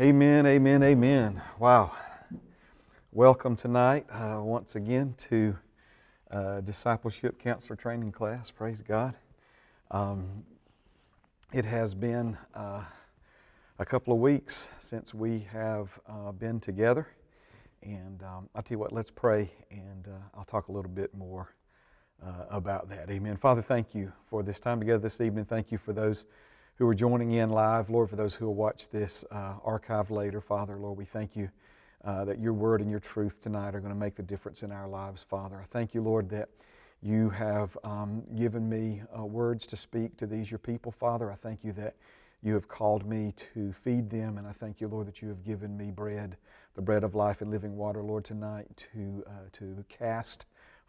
Amen, amen, amen. Wow. Welcome tonight uh, once again to uh, Discipleship Counselor Training Class. Praise God. Um, it has been uh, a couple of weeks since we have uh, been together. And um, I'll tell you what, let's pray and uh, I'll talk a little bit more uh, about that. Amen. Father, thank you for this time together this evening. Thank you for those who are joining in live. Lord, for those who will watch this uh, archived later, Father, Lord, we thank you uh, that your word and your truth tonight are going to make the difference in our lives, Father. I thank you, Lord, that you have um, given me uh, words to speak to these, your people, Father. I thank you that you have called me to feed them, and I thank you, Lord, that you have given me bread, the bread of life and living water, Lord, tonight to, uh, to cast,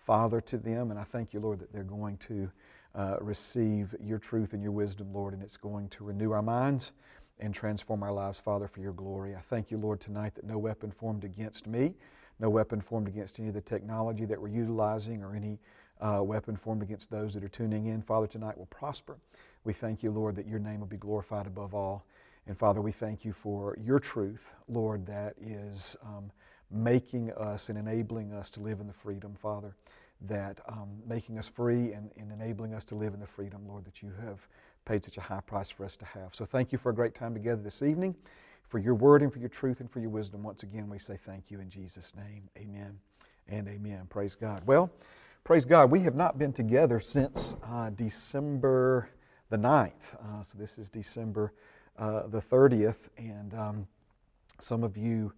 Father, to them. And I thank you, Lord, that they're going to uh, receive your truth and your wisdom, Lord, and it's going to renew our minds and transform our lives, Father, for your glory. I thank you, Lord, tonight that no weapon formed against me, no weapon formed against any of the technology that we're utilizing, or any uh, weapon formed against those that are tuning in, Father, tonight will prosper. We thank you, Lord, that your name will be glorified above all. And Father, we thank you for your truth, Lord, that is um, making us and enabling us to live in the freedom, Father that um, making us free and, and, enabling us to live in the freedom, Lord, that you have paid such a high price for us to have. So thank you for a great time together this evening, for your word and for your truth and for your wisdom. Once again, we say thank you in Jesus' name. Amen and amen. Praise God. Well, praise God. We have not been together since uh, December the 9th. Uh, so this is December uh, the 30th. And um, some of you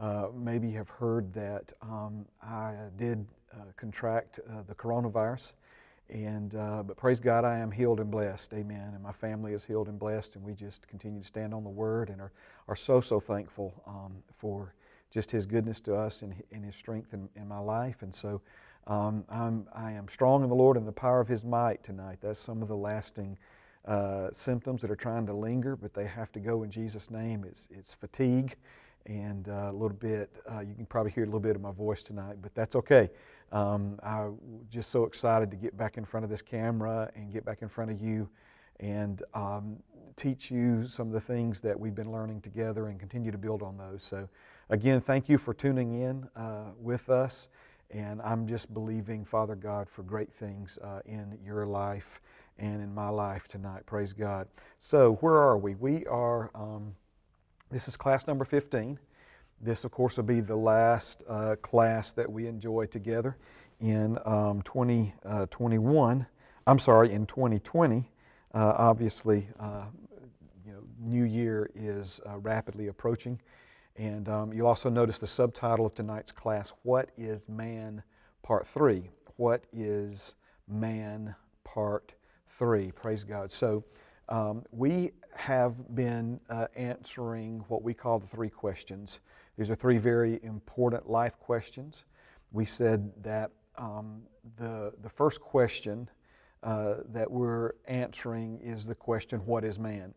uh, maybe have heard that um, I did contract uh, the coronavirus. And uh, but praise God, I am healed and blessed. Amen. And my family is healed and blessed, and we just continue to stand on the Word and are, are so so thankful um, for just His goodness to us and, and His strength in, in my life. And so um, I'm I am strong in the Lord and the power of His might tonight. That's some of the lasting uh, symptoms that are trying to linger, but they have to go in Jesus' name. It's it's fatigue and uh, a little bit. Uh, you can probably hear a little bit of my voice tonight, but that's okay. Um, I'm just so excited to get back in front of this camera and get back in front of you and um, teach you some of the things that we've been learning together and continue to build on those. So, again, thank you for tuning in uh, with us. And I'm just believing, Father God, for great things uh, in your life and in my life tonight. Praise God. So, where are we? We are, um, this is class number 15. This, of course, will be the last uh, class that we enjoy together in um, 2021. Uh, I'm sorry, in 2020. Uh, obviously, uh, you know, New Year is uh, rapidly approaching. And um, you'll also notice the subtitle of tonight's class What is Man, Part 3? What is Man, Part 3? Praise God. So, um, we have been uh, answering what we call the three questions these are three very important life questions. We said that um, the, the first question uh, that we're answering is the question, What is man?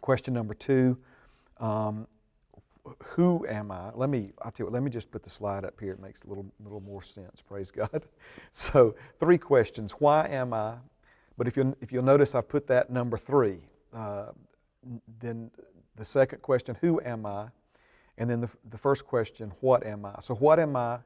Question number two, um, who am I? Let me, I'll tell you what, let me just put the slide up here. It makes a little, little more sense. Praise God. So, three questions. Why am I? But if you'll, if you'll notice, I've put that number three. Uh, then the second question, who am I? And then the, the first question, what am I? So, what am I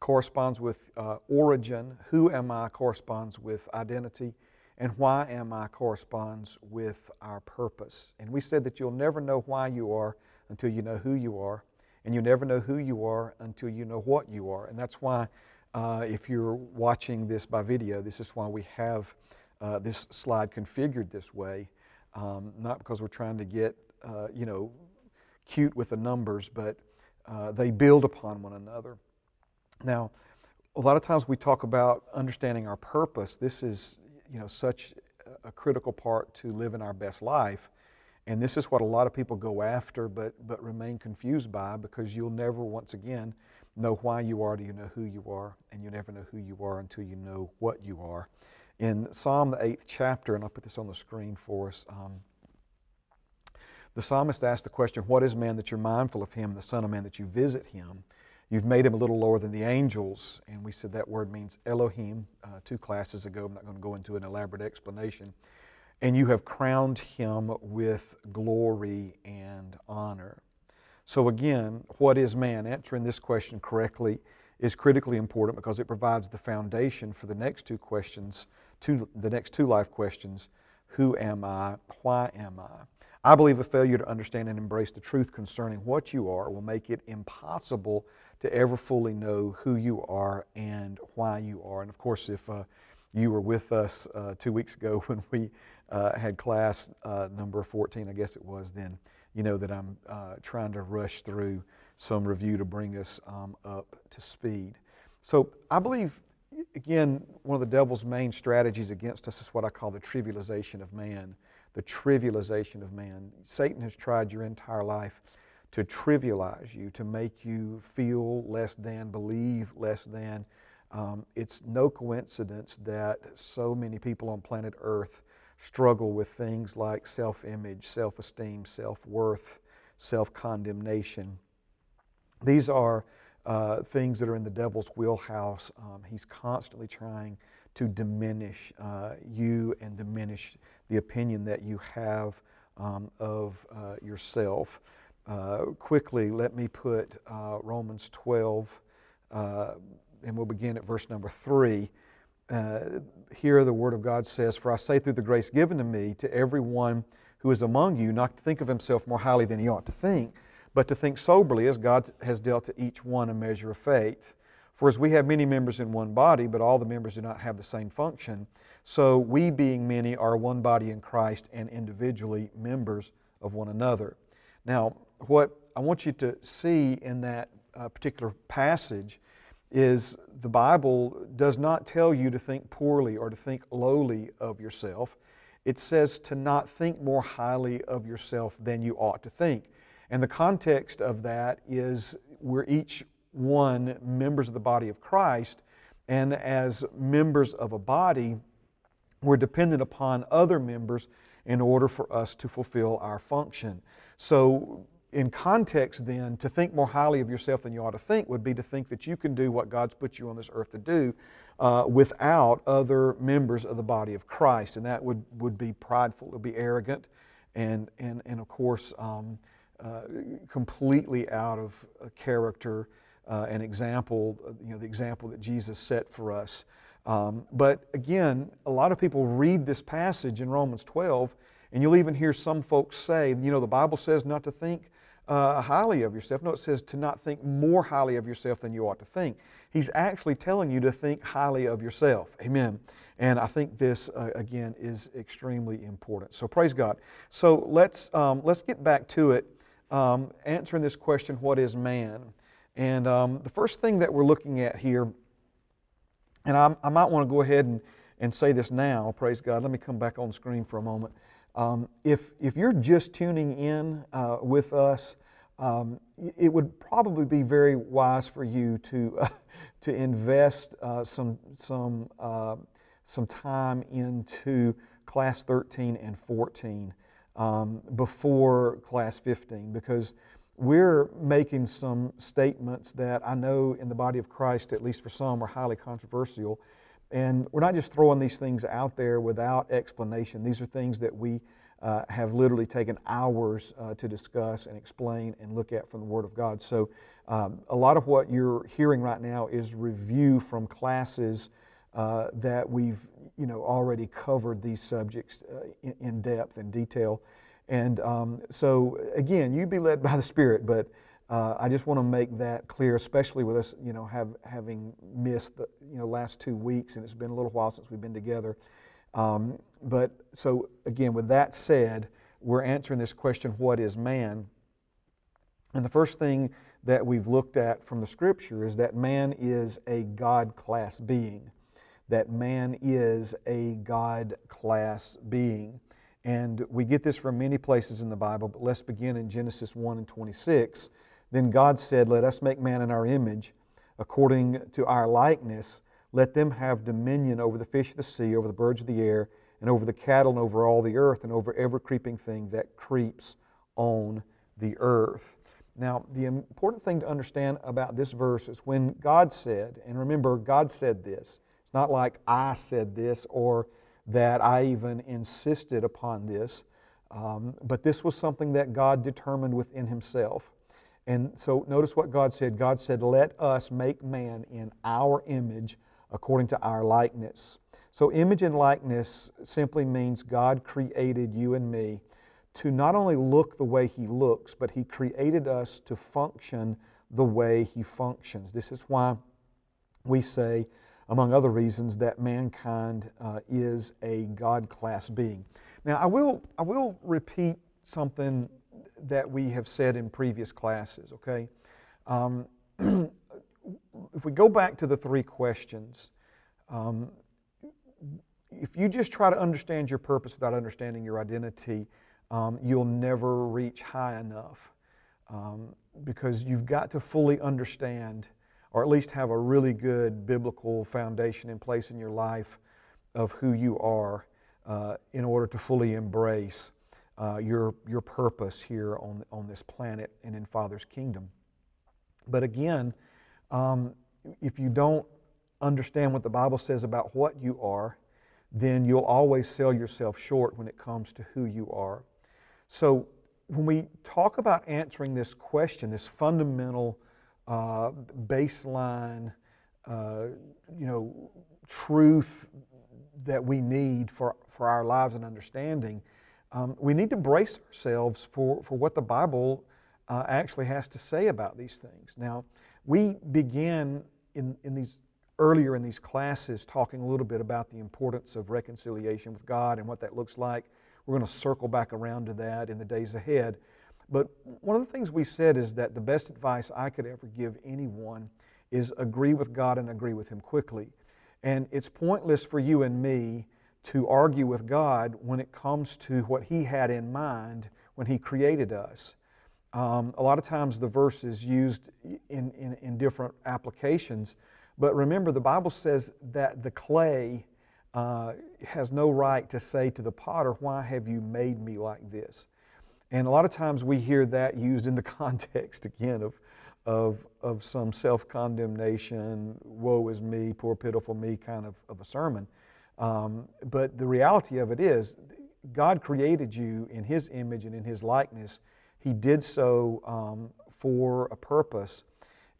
corresponds with uh, origin, who am I corresponds with identity, and why am I corresponds with our purpose. And we said that you'll never know why you are until you know who you are, and you'll never know who you are until you know what you are. And that's why, uh, if you're watching this by video, this is why we have uh, this slide configured this way. Um, not because we're trying to get, uh, you know, cute with the numbers, but uh, they build upon one another. Now, a lot of times we talk about understanding our purpose. This is, you know, such a critical part to living our best life. And this is what a lot of people go after but, but remain confused by because you'll never, once again, know why you are till you know who you are, and you never know who you are until you know what you are. In Psalm, the eighth chapter, and I'll put this on the screen for us, um, the psalmist asked the question, What is man that you're mindful of him, the Son of Man that you visit him? You've made him a little lower than the angels. And we said that word means Elohim uh, two classes ago. I'm not going to go into an elaborate explanation. and you have crowned him with glory and honor. So, again, what is man? Answering this question correctly is critically important because it provides the foundation for the next two questions, two, the next two life questions Who am I? Why am I? I believe a failure to understand and embrace the truth concerning what you are will make it impossible to ever fully know who you are and why you are. And of course, if uh, you were with us uh, two weeks ago when we uh, had class uh, number 14, I guess it was, then you know that I'm uh, trying to rush through some review to bring us um, up to speed. So I believe, again, one of the devil's main strategies against us is what I call the trivialization of man the trivialization of man. Satan has tried your entire life to trivialize you, to make you feel less than, believe less than. Um, it's no coincidence that so many people on planet Earth struggle with things like self image, self esteem, self worth, self condemnation. These are uh, things that are in the devil's wheelhouse. Um, he's constantly trying to diminish uh, you and diminish the opinion that you have um, of uh, yourself. Uh, quickly, let me put uh, Romans 12, uh, and we'll begin at verse number 3. Uh, here, the Word of God says, For I say through the grace given to me to everyone who is among you, not to think of himself more highly than he ought to think, but to think soberly as God has dealt to each one a measure of faith. For as we have many members in one body, but all the members do not have the same function, so we, being many, are one body in Christ and individually members of one another. Now, what I want you to see in that uh, particular passage is the Bible does not tell you to think poorly or to think lowly of yourself. It says to not think more highly of yourself than you ought to think. And the context of that is we're each one members of the body of Christ, and as members of a body, we're dependent upon other members in order for us to fulfill our function. So, in context, then, to think more highly of yourself than you ought to think would be to think that you can do what God's put you on this earth to do uh, without other members of the body of Christ. And that would, would be prideful, it would be arrogant, and, and, and of course, um, uh, completely out of character uh, and example, you know, the example that Jesus set for us. Um, but again, a lot of people read this passage in Romans 12, and you'll even hear some folks say, you know, the Bible says not to think uh, highly of yourself. No, it says to not think more highly of yourself than you ought to think. He's actually telling you to think highly of yourself. Amen. And I think this, uh, again, is extremely important. So praise God. So let's, um, let's get back to it, um, answering this question what is man? And um, the first thing that we're looking at here and I, I might want to go ahead and, and say this now, praise God. Let me come back on screen for a moment. Um, if, if you're just tuning in uh, with us, um, it would probably be very wise for you to, uh, to invest uh, some, some, uh, some time into class 13 and 14 um, before class 15 because we're making some statements that I know in the body of Christ, at least for some, are highly controversial. And we're not just throwing these things out there without explanation. These are things that we uh, have literally taken hours uh, to discuss and explain and look at from the Word of God. So, um, a lot of what you're hearing right now is review from classes uh, that we've you know already covered these subjects uh, in, in depth and detail. And um, so, again, you be led by the Spirit, but uh, I just want to make that clear, especially with us, you know, have, having missed the you know last two weeks, and it's been a little while since we've been together. Um, but so again, with that said, we're answering this question: What is man? And the first thing that we've looked at from the Scripture is that man is a God class being. That man is a God class being. And we get this from many places in the Bible, but let's begin in Genesis 1 and 26. Then God said, Let us make man in our image, according to our likeness. Let them have dominion over the fish of the sea, over the birds of the air, and over the cattle, and over all the earth, and over every creeping thing that creeps on the earth. Now, the important thing to understand about this verse is when God said, and remember, God said this. It's not like I said this or that I even insisted upon this. Um, but this was something that God determined within Himself. And so notice what God said. God said, Let us make man in our image according to our likeness. So, image and likeness simply means God created you and me to not only look the way He looks, but He created us to function the way He functions. This is why we say, among other reasons, that mankind uh, is a God class being. Now, I will, I will repeat something that we have said in previous classes, okay? Um, if we go back to the three questions, um, if you just try to understand your purpose without understanding your identity, um, you'll never reach high enough um, because you've got to fully understand or at least have a really good biblical foundation in place in your life of who you are uh, in order to fully embrace uh, your, your purpose here on, on this planet and in Father's kingdom. But again, um, if you don't understand what the Bible says about what you are, then you'll always sell yourself short when it comes to who you are. So, when we talk about answering this question, this fundamental uh, baseline, uh, you know, truth that we need for, for our lives and understanding, um, we need to brace ourselves for, for what the Bible uh, actually has to say about these things. Now, we began in, in these earlier in these classes talking a little bit about the importance of reconciliation with God and what that looks like. We're going to circle back around to that in the days ahead. But one of the things we said is that the best advice I could ever give anyone is agree with God and agree with Him quickly. And it's pointless for you and me to argue with God when it comes to what He had in mind when He created us. Um, a lot of times the verse is used in, in, in different applications, but remember, the Bible says that the clay uh, has no right to say to the potter, Why have you made me like this? And a lot of times we hear that used in the context, again, of, of, of some self condemnation, woe is me, poor, pitiful me kind of, of a sermon. Um, but the reality of it is, God created you in His image and in His likeness. He did so um, for a purpose.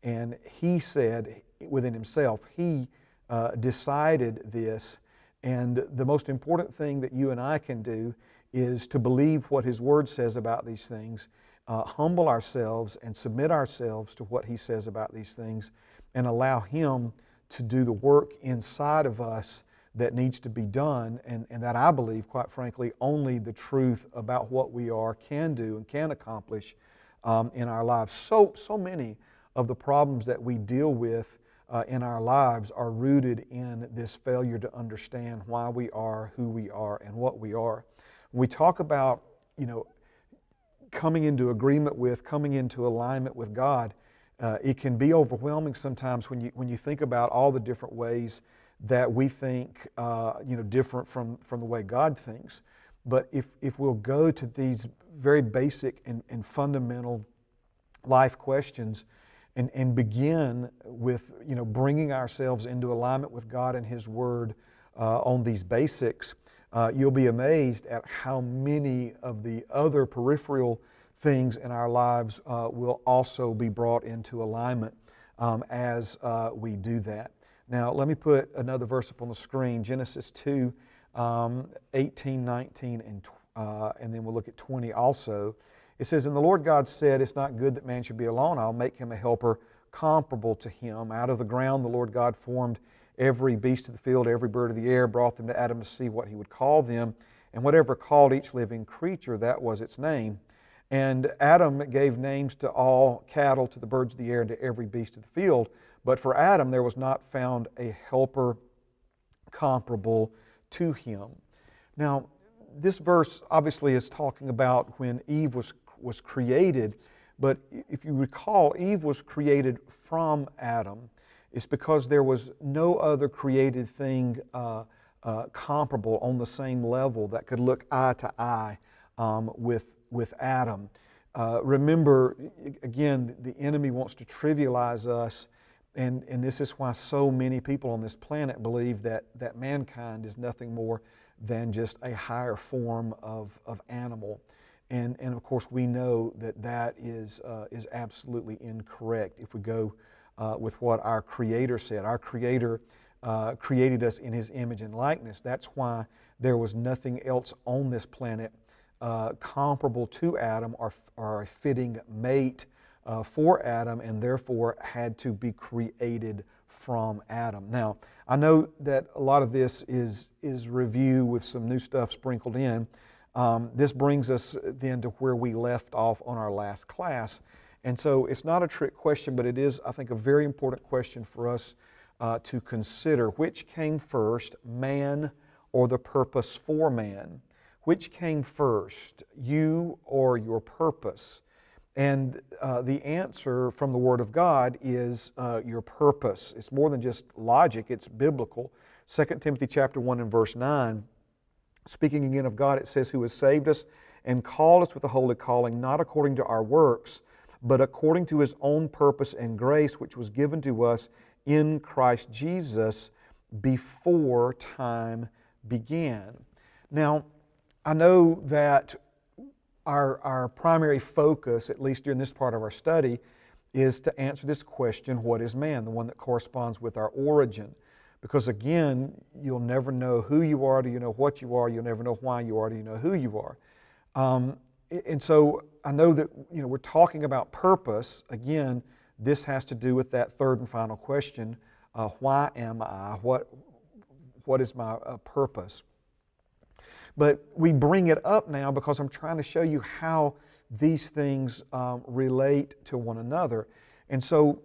And He said, within himself. He uh, decided this. And the most important thing that you and I can do is to believe what His Word says about these things, uh, humble ourselves and submit ourselves to what He says about these things, and allow Him to do the work inside of us that needs to be done, and, and that I believe, quite frankly, only the truth about what we are can do and can accomplish um, in our lives. So, so many of the problems that we deal with uh, in our lives are rooted in this failure to understand why we are who we are and what we are. We talk about, you know, coming into agreement with, coming into alignment with God, uh, it can be overwhelming sometimes when you, when you think about all the different ways that we think, uh, you know, different from, from the way God thinks. But if, if we'll go to these very basic and, and fundamental life questions, and, and begin with you know, bringing ourselves into alignment with God and His Word uh, on these basics, uh, you'll be amazed at how many of the other peripheral things in our lives uh, will also be brought into alignment um, as uh, we do that. Now, let me put another verse up on the screen Genesis 2 um, 18, 19, and, uh, and then we'll look at 20 also. It says, And the Lord God said, It's not good that man should be alone. I'll make him a helper comparable to him. Out of the ground, the Lord God formed every beast of the field, every bird of the air, brought them to Adam to see what he would call them. And whatever called each living creature, that was its name. And Adam gave names to all cattle, to the birds of the air, and to every beast of the field. But for Adam, there was not found a helper comparable to him. Now, this verse obviously is talking about when Eve was was created. But if you recall, Eve was created from Adam. It's because there was no other created thing uh, uh, comparable on the same level that could look eye to eye um, with, with Adam. Uh, remember, again, the enemy wants to trivialize us and, and this is why so many people on this planet believe that, that mankind is nothing more than just a higher form of, of animal. And, and of course, we know that that is, uh, is absolutely incorrect if we go uh, with what our Creator said. Our Creator uh, created us in His image and likeness. That's why there was nothing else on this planet uh, comparable to Adam or, or a fitting mate uh, for Adam, and therefore had to be created from Adam. Now, I know that a lot of this is, is review with some new stuff sprinkled in. Um, this brings us then to where we left off on our last class. And so it's not a trick question, but it is, I think, a very important question for us uh, to consider. Which came first, man or the purpose for man? Which came first, you or your purpose? And uh, the answer from the Word of God is uh, your purpose. It's more than just logic, it's biblical. 2 Timothy chapter 1 and verse 9, speaking again of God, it says, Who has saved us and called us with a holy calling, not according to our works, but according to His own purpose and grace, which was given to us in Christ Jesus before time began. Now, I know that our, our primary focus, at least during this part of our study, is to answer this question what is man? The one that corresponds with our origin. Because again, you'll never know who you are, do you know what you are, you'll never know why you are, do you know who you are. Um, and so I know that you know we're talking about purpose. Again, this has to do with that third and final question: uh, Why am I? What what is my uh, purpose? But we bring it up now because I'm trying to show you how these things um, relate to one another. And so,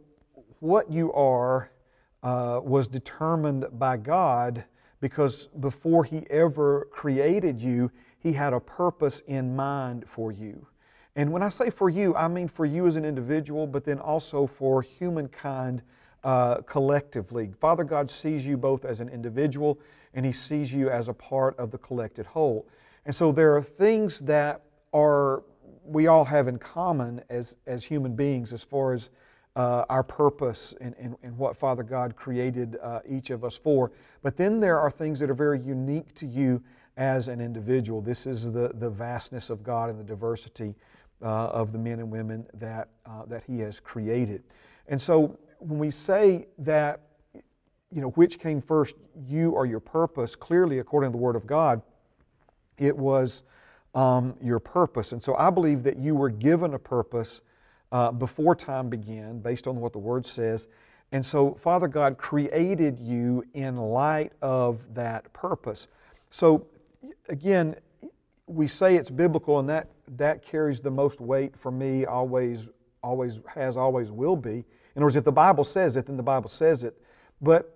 what you are uh, was determined by God because before He ever created you, He had a purpose in mind for you. And when I say for you, I mean for you as an individual, but then also for humankind uh, collectively. Father God sees you both as an individual and He sees you as a part of the collected whole. And so there are things that are we all have in common as, as human beings as far as uh, our purpose and, and, and, what Father God created uh, each of us for. But then there are things that are very unique to you as an individual. This is the, the vastness of God and the diversity uh, of the men and women that, uh, that He has created. And so when we say that you know, which came first, you or your purpose? Clearly, according to the Word of God, it was um, your purpose. And so I believe that you were given a purpose uh, before time began, based on what the Word says. And so, Father God created you in light of that purpose. So, again, we say it's biblical, and that, that carries the most weight for me, always, always has, always will be. In other words, if the Bible says it, then the Bible says it. But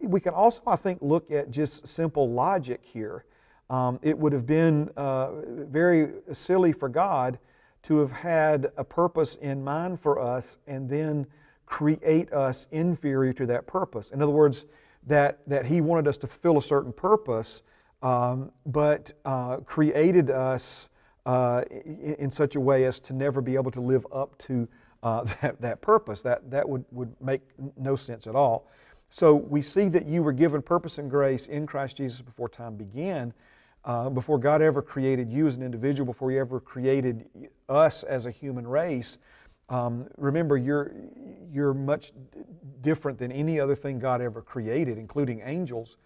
we can also, I think, look at just simple logic here. Um, it would have been uh, very silly for God to have had a purpose in mind for us and then create us inferior to that purpose. In other words, that, that He wanted us to fulfill a certain purpose, um, but uh, created us uh, in, in, such a way as to never be able to live up to uh, that, that purpose. That, that would, would make no sense at all. So we see that you were given purpose and grace in Christ Jesus before time began, uh, before God ever created you as an individual, before He ever created us as a human race. Um, remember, you're, you're much different than any other thing God ever created, including angels.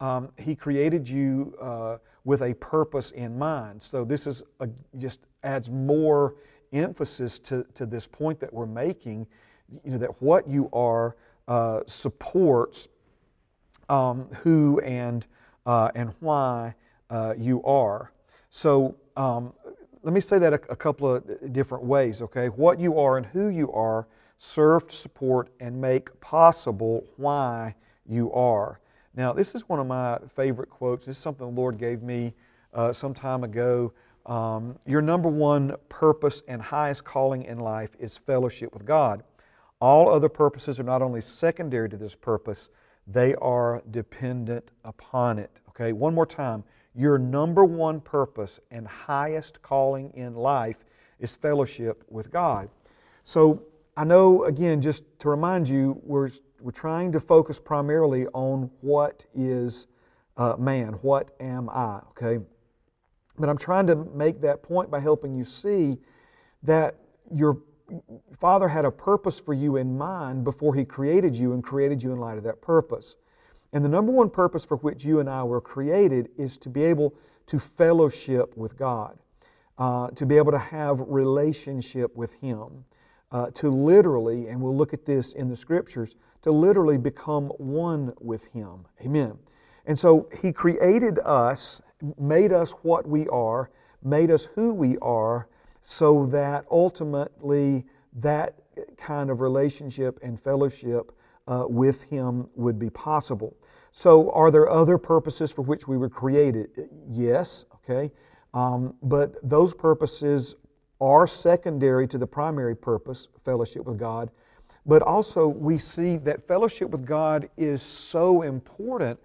Um, he created you uh, with a purpose in mind. So this is a, just adds more emphasis to, to this point that we're making. You know that what you are uh, supports um, who and, uh, and why uh, you are. So um, let me say that a, a, couple of different ways, okay? What you are and who you are serve to support and make possible why you are. Now, this is one of my favorite quotes. This is something the Lord gave me uh, some time ago. Um, your number one purpose and highest calling in life is fellowship with God. All other purposes are not only secondary to this purpose, they are dependent upon it. Okay, one more time. Your number one purpose and highest calling in life is fellowship with God. So, I know, again, just to remind you, we're, we're trying to focus primarily on what is uh, man, what am I, okay? But I'm trying to make that point by helping you see that your Father had a purpose for you in mind before He created you and created you in light of that purpose. And the number one purpose for which you and I were created is to be able to fellowship with God, uh, to be able to have relationship with Him, uh, to literally, and we'll look at this in the scriptures, to literally become one with Him. Amen. And so He created us, made us what we are, made us who we are, so that ultimately that kind of relationship and fellowship uh, with Him would be possible. So, are there other purposes for which we were created? Yes, okay. Um, but those purposes are secondary to the primary purpose, fellowship with God. But also, we see that fellowship with God is so important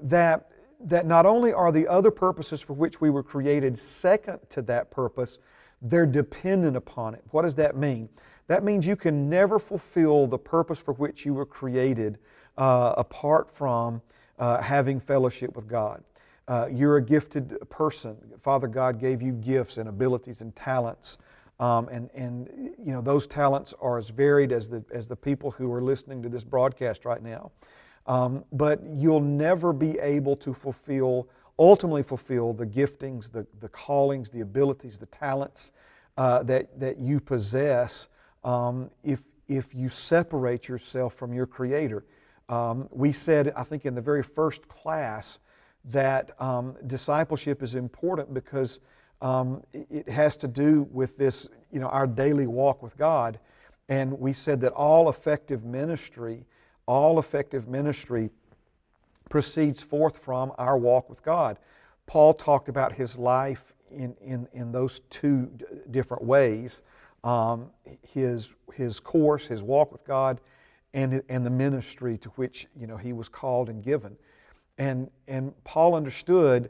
that, that not only are the other purposes for which we were created second to that purpose, they're dependent upon it. What does that mean? That means you can never fulfill the purpose for which you were created uh, apart from uh, having fellowship with God. Uh, you're a gifted person. Father God gave you gifts and abilities and talents. Um, and, and you know those talents are as varied as the, as the people who are listening to this broadcast right now. Um, but you'll never be able to fulfill, ultimately fulfill the giftings, the, the callings, the abilities, the talents uh, that, that you possess um, if, if you separate yourself from your Creator. Um, we said, I think, in the very first class that um, discipleship is important because um, it has to do with this, you know, our daily walk with God. And we said that all effective ministry, all effective ministry proceeds forth from our walk with God. Paul talked about his life in, in, in those two different ways um, his, his course, his walk with God, and, and the ministry to which you know, he was called and given. And, and Paul understood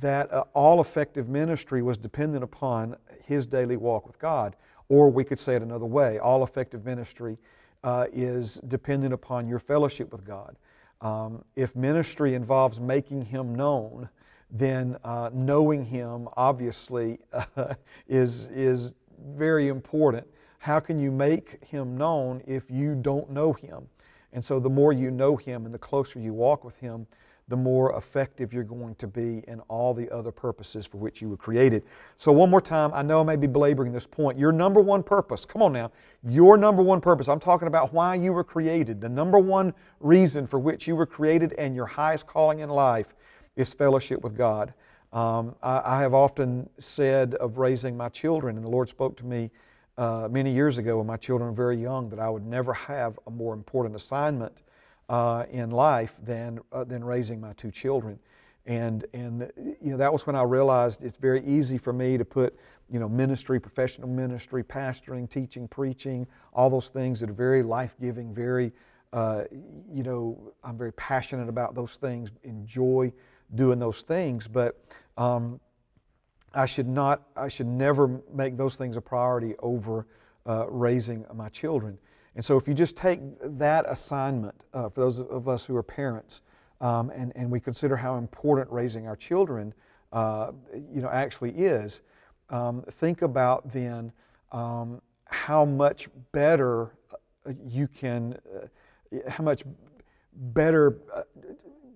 that uh, all effective ministry was dependent upon his daily walk with God. Or we could say it another way all effective ministry uh, is dependent upon your fellowship with God. Um, if ministry involves making Him known, then uh, knowing Him obviously is, is very important how can you make him known if you don't know him? And so the more you know him and the closer you walk with him, the more effective you're going to be in all the other purposes for which you were created. So, one more time, I know I may be belaboring this point. Your number one purpose, come on now, your number one purpose, I'm talking about why you were created. The number one reason for which you were created and your highest calling in life is fellowship with God. Um, I, I have often said of raising my children, and the Lord spoke to me uh, many years ago when my children were very young that I would never have a more important assignment uh, in life than, uh, than raising my two children. And, and you know, that was when I realized it's very easy for me to put you know, ministry, professional ministry, pastoring, teaching, preaching, all those things that are very life-giving, very, uh, you know, I'm very passionate about those things, enjoy doing those things. But um, I should not, I should never make those things a priority over uh, raising my children. And so, if you just take that assignment uh, for those of us who are parents, um, and, and we consider how important raising our children, uh, you know, actually is, um, think about then um, how much better uh, you can, uh, how much better uh,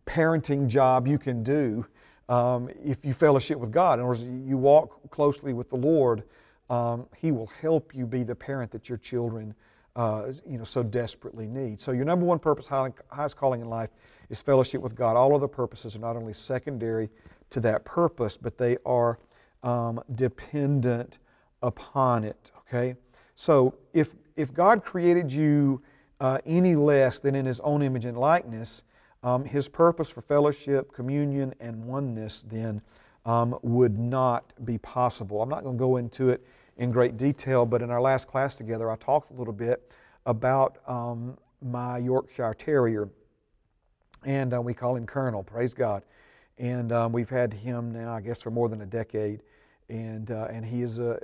parenting job you can do um, if you fellowship with God. In other words, you walk closely with the Lord, um, He will help you be the parent that your children uh, you know, so desperately need. So your number one purpose, highest calling in life, is fellowship with God. All other purposes are not only secondary to that purpose, but they are um, dependent upon it. Okay? So if, if God created you uh, any less than in His own image and likeness, um, his purpose for fellowship, communion, and oneness then um, would not be possible. I'm not going to go into it in great detail, but in our last class together, I talked a little bit about um, my Yorkshire Terrier, and uh, we call him Colonel, praise God. And um, we've had him now, I guess, for more than a decade, and, uh, and he is a,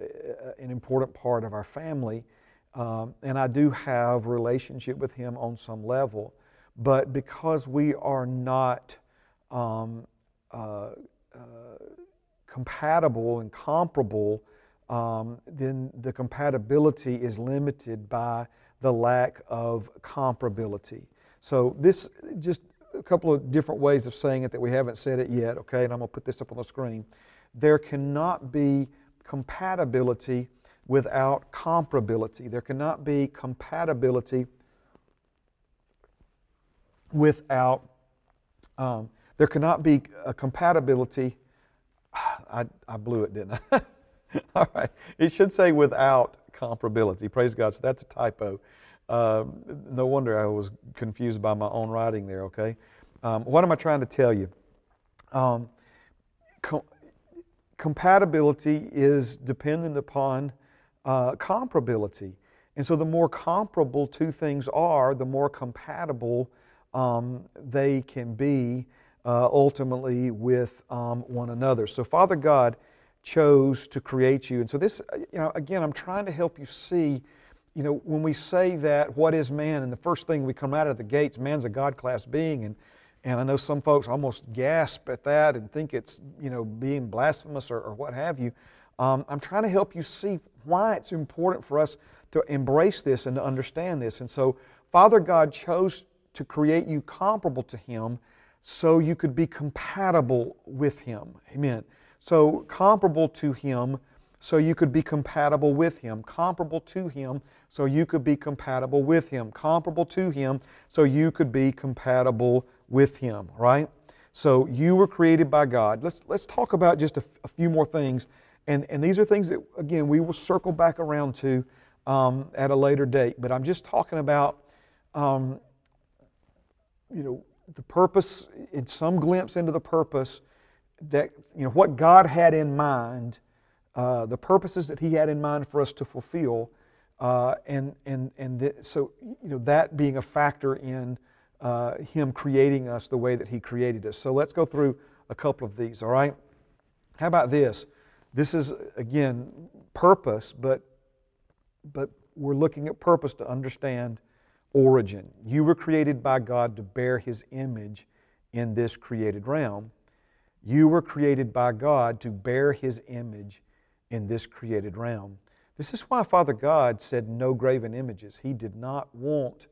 a, an important part of our family. um, and I do have relationship with Him on some level. But because we are not um, uh, uh, compatible and comparable, um, then the compatibility is limited by the lack of comparability. So this just a couple of different ways of saying it that we haven't said it yet, okay? And I'm going to put this up on the screen. There cannot be compatibility without comparability. There cannot be compatibility without, um, there cannot be a compatibility. I, I blew it, didn't I? All right. It should say without comparability. Praise God. So that's a typo. Um, no wonder I was confused by my own writing there, okay? Um, what am I trying to tell you? Um, com- compatibility is dependent upon uh, comparability. And so the more comparable two things are, the more compatible um, they can be uh, ultimately with um, one another. So Father God chose to create you. And so this, you know, again, I'm trying to help you see, you know, when we say that, what is man? And the first thing we come out of the gates, man's a God class being. And, and I know some folks almost gasp at that and think it's, you know, being blasphemous or, or what have you. Um, I'm trying to help you see why it's important for us to embrace this and to understand this. And so, Father God chose to create you comparable to Him so you could be compatible with Him. Amen. So, comparable to Him so you could be compatible with Him. Comparable to Him so you could be compatible with Him. Comparable to Him so you could be compatible with Him, right? So, you were created by God. Let's, let's talk about just a, a few more things and, and these are things that, again, we will circle back around to um, at a later date. But I'm just talking about, um, you know, the purpose, in some glimpse into the purpose that, you know, what God had in mind, uh, the purposes that He had in mind for us to fulfill. Uh, and and, and th- so, you know, that being a factor in uh, Him creating us the way that He created us. So let's go through a couple of these, all right? How about this? This is, again, purpose, but, but we're looking at purpose to understand origin. You were created by God to bear His image in this created realm. You were created by God to bear His image in this created realm. This is why Father God said no graven images. He did not want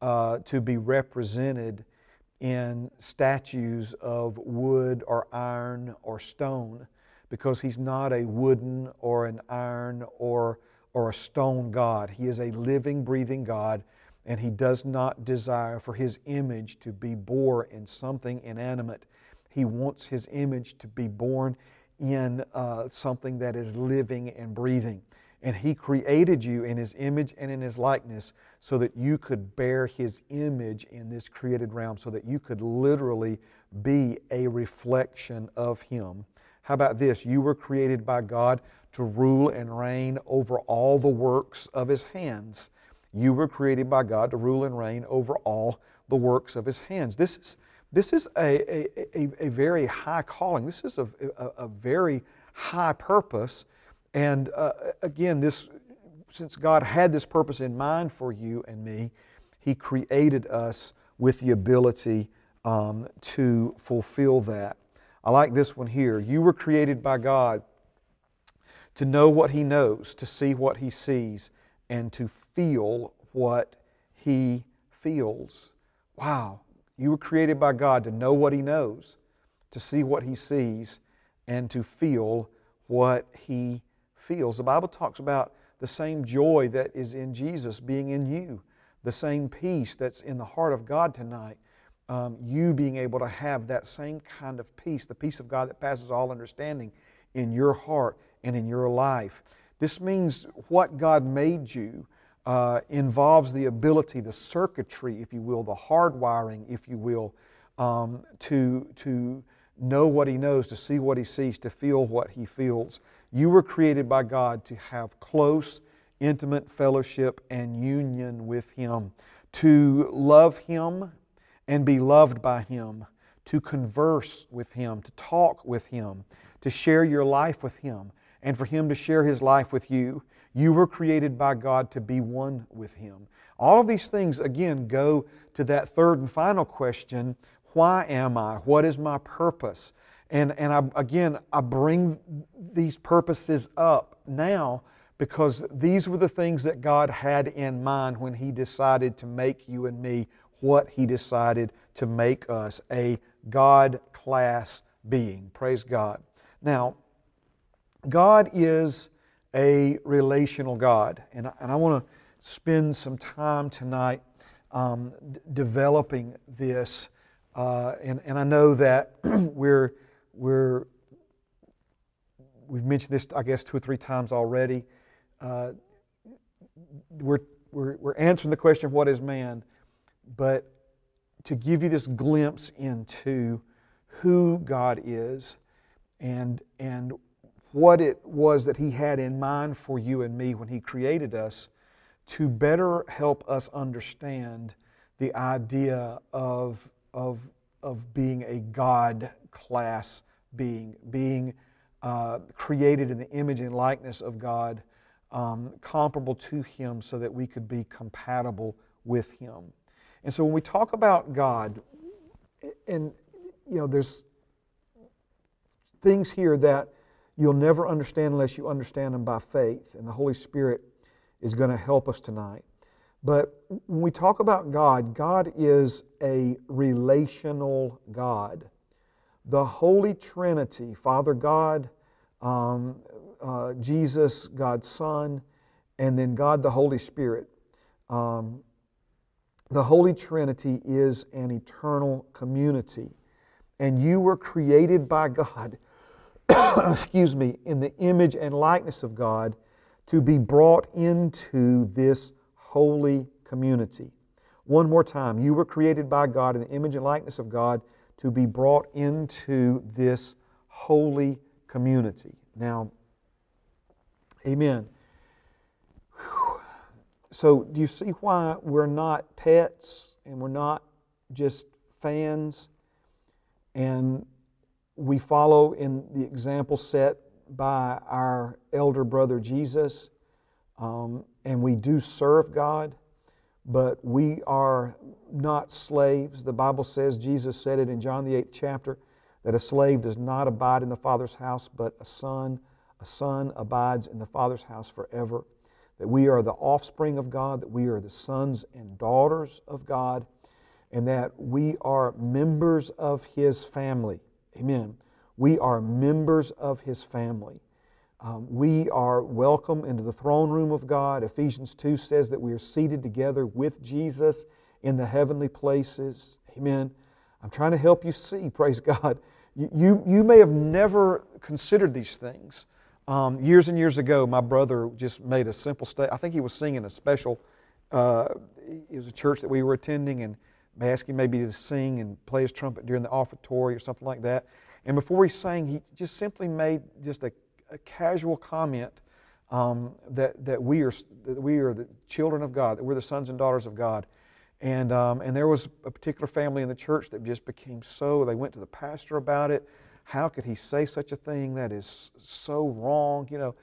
uh, to be represented in statues of wood or iron or stone because he's not a wooden or an iron or, or a stone God. He is a living, breathing God, and he does not desire for his image to be bore in something inanimate. He wants his image to be borne in uh, something that is living and breathing. And he created you in his image and in his likeness so that you could bear his image in this created realm, so that you could literally be a reflection of him. How about this? You were created by God to rule and reign over all the works of His hands. You were created by God to rule and reign over all the works of His hands. This is, this is a, a, a, a very high calling. This is a, a, a very high purpose. And uh, again, this, since God had this purpose in mind for you and me, He created us with the ability um, to fulfill that. I like this one here. You were created by God to know what He knows, to see what He sees, and to feel what He feels. Wow. You were created by God to know what He knows, to see what He sees, and to feel what He feels. The Bible talks about the same joy that is in Jesus being in you, the same peace that's in the heart of God tonight um, you being able to have that same kind of peace, the peace of God that passes all understanding in your heart and in your life. This means what God made you uh, involves the ability, the circuitry, if you will, the hardwiring, if you will, um, to, to know what He knows, to see what He sees, to feel what He feels. You were created by God to have close, intimate fellowship and union with Him, to love Him and be loved by Him, to converse with Him, to talk with Him, to share your life with Him, and for Him to share His life with you. You were created by God to be one with Him. All of these things, again, go to that third and final question why am I? What is my purpose? And, and I, again, I bring these purposes up now because these were the things that God had in mind when He decided to make you and me what He decided to make us a God class being. Praise God. Now, God is a relational God, and, and I want to spend some time tonight um, d- developing this. Uh, and, and I know that we're, we're, we've mentioned this, I guess, two or three times already. Uh, we're, we're, we're answering the question, what is man? But to give you this glimpse into who God is and, and what it was that He had in mind for you and me when He created us to better help us understand the idea of, of, of being a God class being, being uh, created in the image and likeness of God, um, comparable to Him so that we could be compatible with Him. And so when we talk about God, and you know, there's things here that you'll never understand unless you understand them by faith, and the Holy Spirit is going to help us tonight. But when we talk about God, God is a relational God. The Holy Trinity, Father God, um, uh, Jesus, God's Son, and then God the Holy Spirit. Um, the Holy Trinity is an eternal community. And you were created by God, excuse me, in the image and likeness of God to be brought into this holy community. One more time. You were created by God in the image and likeness of God to be brought into this holy community. Now, amen. So, do you see why we're not pets and we're not just fans and we follow in the example set by our elder brother Jesus um, and we do serve God, but we are not slaves. The Bible says, Jesus said it in John the 8th chapter, that a slave does not abide in the Father's house, but a son, a son abides in the Father's house forever that we are the offspring of God, that we are the sons and daughters of God, and that we are members of His family. Amen. We are members of His family. Um, we are welcome into the throne room of God. Ephesians 2 says that we are seated together with Jesus in the heavenly places. Amen. I'm trying to help you see, praise God. You, you, you may have never considered these things. Um, years and years ago, my brother just made a simple statement. I think he was singing a special, uh, it was a church that we were attending, and asked him maybe to sing and play his trumpet during the offertory or something like that. And before he sang, he just simply made just a, a casual comment um, that, that, we are, that we are the children of God, that we're the sons and daughters of God. And, um, and there was a particular family in the church that just became so, they went to the pastor about it. How could he say such a thing that is so wrong? You know,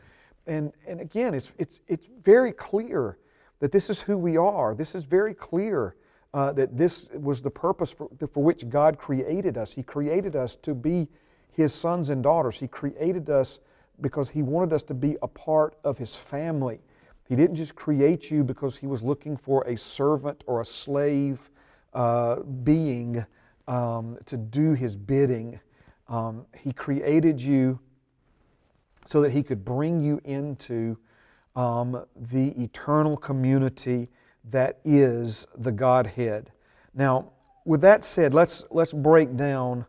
and, and again, it's, it's, it's very clear that this is who we are. This is very clear uh, that this was the purpose for, for which God created us. He created us to be His sons and daughters. He created us because He wanted us to be a part of His family. He didn't just create you because He was looking for a servant or a slave uh, being um, to do His bidding. Um, he created you so that He could bring you into um, the eternal community that is the Godhead. Now, with that said, let's, let's break down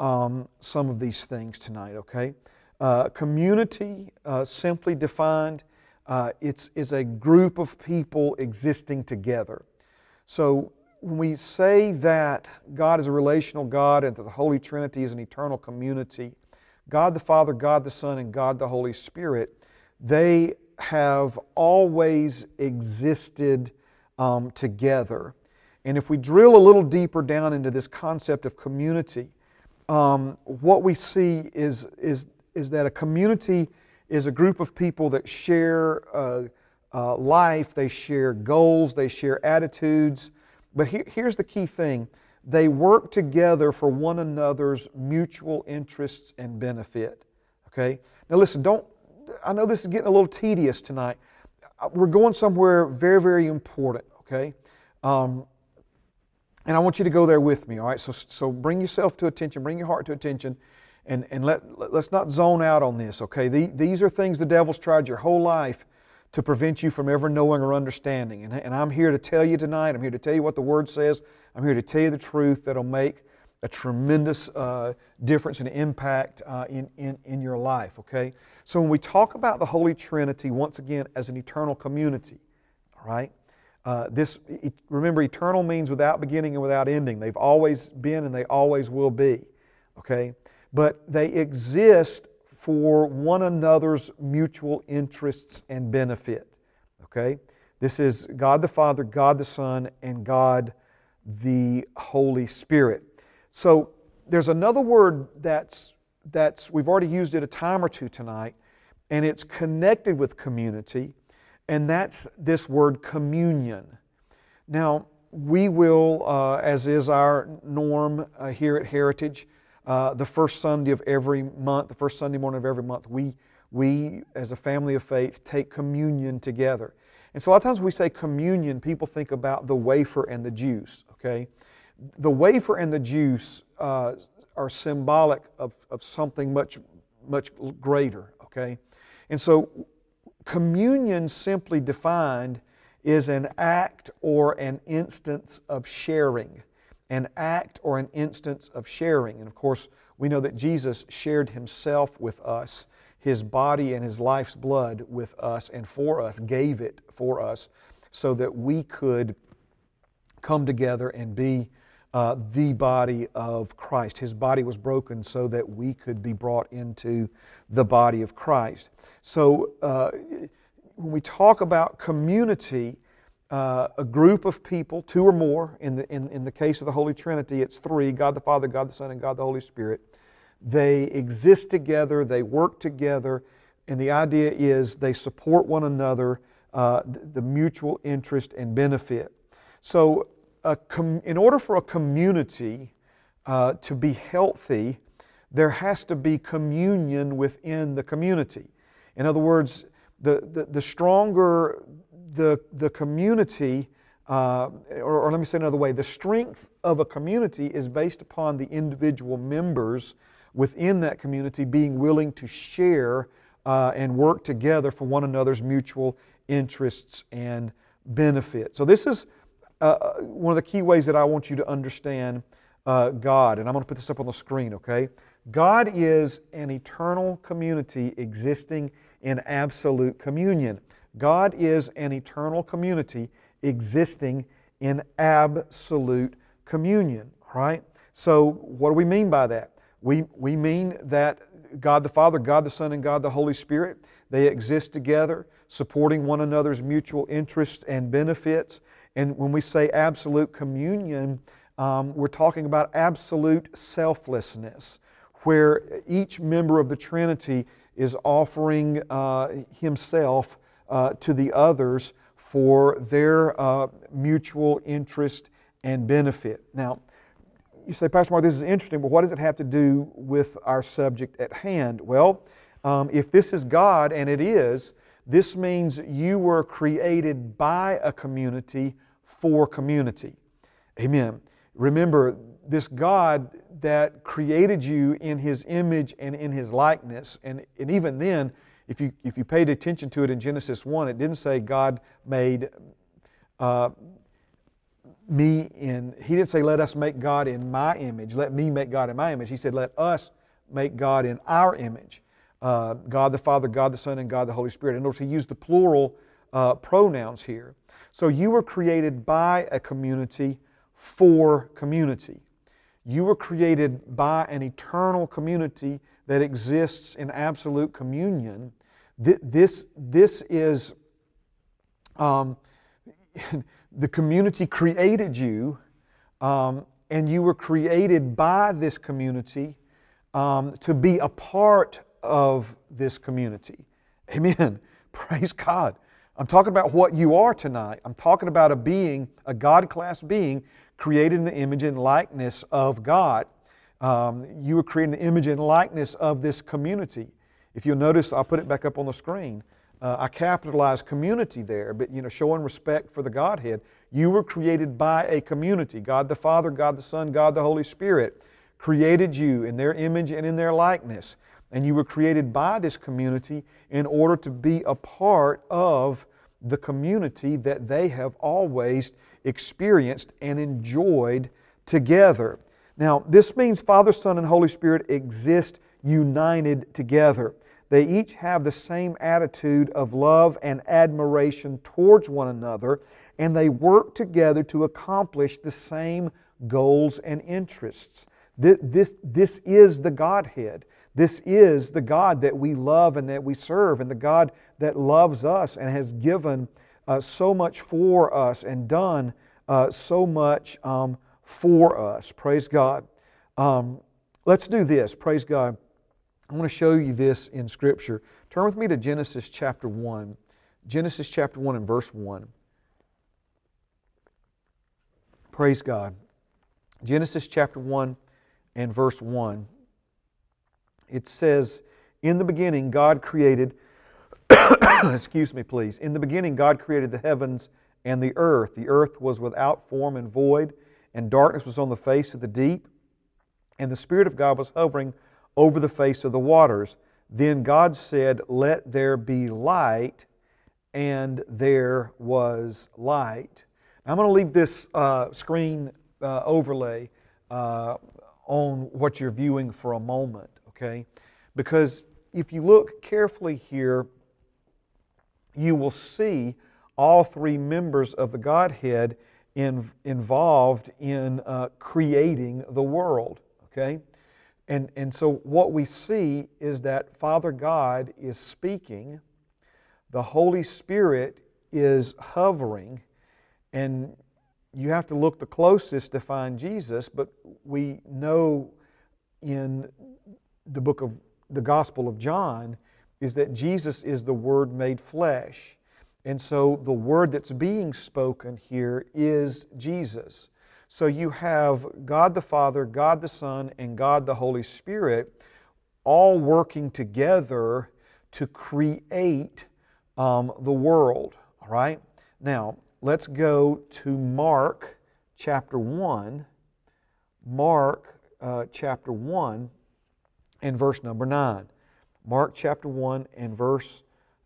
um, some of these things tonight, okay? Uh, community, uh, simply defined, uh, it's, is a group of people existing together. So when we say that God is a relational God and that the Holy Trinity is an eternal community, God the Father, God the Son, and God the Holy Spirit, they have always existed um, together. And if we drill a little deeper down into this concept of community, um, what we see is, is, is that a community is a group of people that share uh, uh, life, they share goals, they share attitudes. But here, here's the key thing they work together for one another's mutual interests and benefit. Okay? Now, listen, don't, I know this is getting a little tedious tonight. We're going somewhere very, very important, okay? Um, and I want you to go there with me, all right? So, so bring yourself to attention, bring your heart to attention, and, and let, let's not zone out on this, okay? The, these are things the devil's tried your whole life to prevent you from ever knowing or understanding. And, and I'm here to tell you tonight, I'm here to tell you what the Word says, I'm here to tell you the truth that'll make a tremendous uh, difference and impact uh, in, in, in your life, okay? So when we talk about the Holy Trinity, once again, as an eternal community, all right? Uh, this, remember, eternal means without beginning and without ending. They've always been and they always will be, okay? But they exist for one another's mutual interests and benefit, okay? This is God the Father, God the Son, and God the Holy Spirit. So there's another word that's, that's we've already used it a time or two tonight, and it's connected with community, and that's this word communion. Now, we will, uh, as is our norm uh, here at Heritage, uh, the first Sunday of every month, the first Sunday morning of every month, we, we, as a family of faith, take communion together. And so a lot of times we say communion, people think about the wafer and the juice, okay? The wafer and the juice uh, are symbolic of, of something much, much greater, okay? And so communion, simply defined, is an act or an instance of sharing. An act or an instance of sharing. And of course, we know that Jesus shared himself with us, his body and his life's blood with us and for us, gave it for us, so that we could come together and be uh, the body of Christ. His body was broken so that we could be brought into the body of Christ. So, uh, when we talk about community, uh, a group of people, two or more, in the, in, in the case of the Holy Trinity, it's three God the Father, God the Son, and God the Holy Spirit. They exist together, they work together, and the idea is they support one another, uh, the, the mutual interest and benefit. So, com- in order for a community uh, to be healthy, there has to be communion within the community. In other words, the, the, the stronger the, the community, uh, or, or let me say another way, the strength of a community is based upon the individual members within that community being willing to share uh, and work together for one another's mutual interests and benefit. So, this is uh, uh, one of the key ways that I want you to understand uh, God. And I'm going to put this up on the screen, okay? God is an eternal community existing in absolute communion. God is an eternal community existing in absolute communion, right? So, what do we mean by that? We, we mean that God the Father, God the Son, and God the Holy Spirit, they exist together, supporting one another's mutual interests and benefits. And when we say absolute communion, um, we're talking about absolute selflessness, where each member of the Trinity is offering uh, himself uh, to the others for their uh, mutual interest and benefit. Now, you say, Pastor Mark, this is interesting, but what does it have to do with our subject at hand? Well, um, if this is God, and it is, this means you were created by a community for community. Amen. Remember, this God that created you in His image and in His likeness, and, and even then, if you, if you paid attention to it in Genesis 1, it didn't say God made uh, me in, He didn't say, let us make God in my image, let me make God in my image. He said, let us make God in our image. Uh, God the Father, God the Son, and God the Holy Spirit. In other words, He used the plural uh, pronouns here. So you were created by a community for community. You were created by an eternal community that exists in absolute communion. This, this is um, the community created you, um, and you were created by this community um, to be a part of this community. Amen. Praise God. I'm talking about what you are tonight. I'm talking about a being, a God class being, created in the image and likeness of God. Um, you were created in the image and likeness of this community. If you'll notice, I'll put it back up on the screen. Uh, I capitalized community there, but you know, showing respect for the Godhead. You were created by a community. God the Father, God the Son, God the Holy Spirit created you in their image and in their likeness. And you were created by this community in order to be a part of the community that they have always experienced and enjoyed together. Now, this means Father, Son, and Holy Spirit exist united together. They each have the same attitude of love and admiration towards one another, and they work together to accomplish the same goals and interests. This, this, this is the Godhead. This is the God that we love and that we serve, and the God that loves us and has given uh, so much for us and done uh, so much um, for us. Praise God. Um, let's do this. Praise God. I want to show you this in Scripture. Turn with me to Genesis chapter 1. Genesis chapter 1 and verse 1. Praise God. Genesis chapter 1 and verse 1. It says, In the beginning, God created, excuse me, please. In the beginning, God created the heavens and the earth. The earth was without form and void, and darkness was on the face of the deep, and the Spirit of God was hovering over the face of the waters. Then God said, Let there be light, and there was light. Now, I'm going to leave this uh, screen uh, overlay uh, on what you're viewing for a moment, okay? Because if you look carefully here, you will see all three members of the Godhead in, involved in uh, creating the world, okay? And, and so what we see is that Father God is speaking, the Holy Spirit is hovering, and you have to look the closest to find Jesus, but we know in the book of the Gospel of John is that Jesus is the Word made flesh. And so the word that's being spoken here is Jesus. So you have God the Father, God the Son, and God the Holy Spirit all working together to create um, the world. All right? Now, let's go to Mark chapter 1. Mark uh, chapter 1 and verse number 9. Mark chapter 1 and verse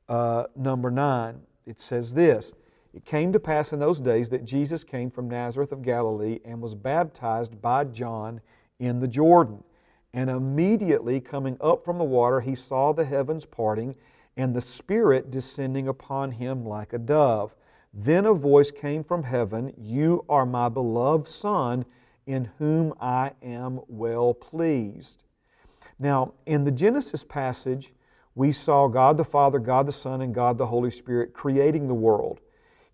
uh, number 9. It says this it came to pass in those days that Jesus came from Nazareth of Galilee and was baptized by John in the Jordan. And immediately coming up from the water, he saw the heavens parting and the Spirit descending upon him like a dove. Then a voice came from heaven You are my beloved Son, in whom I am well pleased. Now, in the Genesis passage, we saw God the Father, God the Son, and God the Holy Spirit creating the world.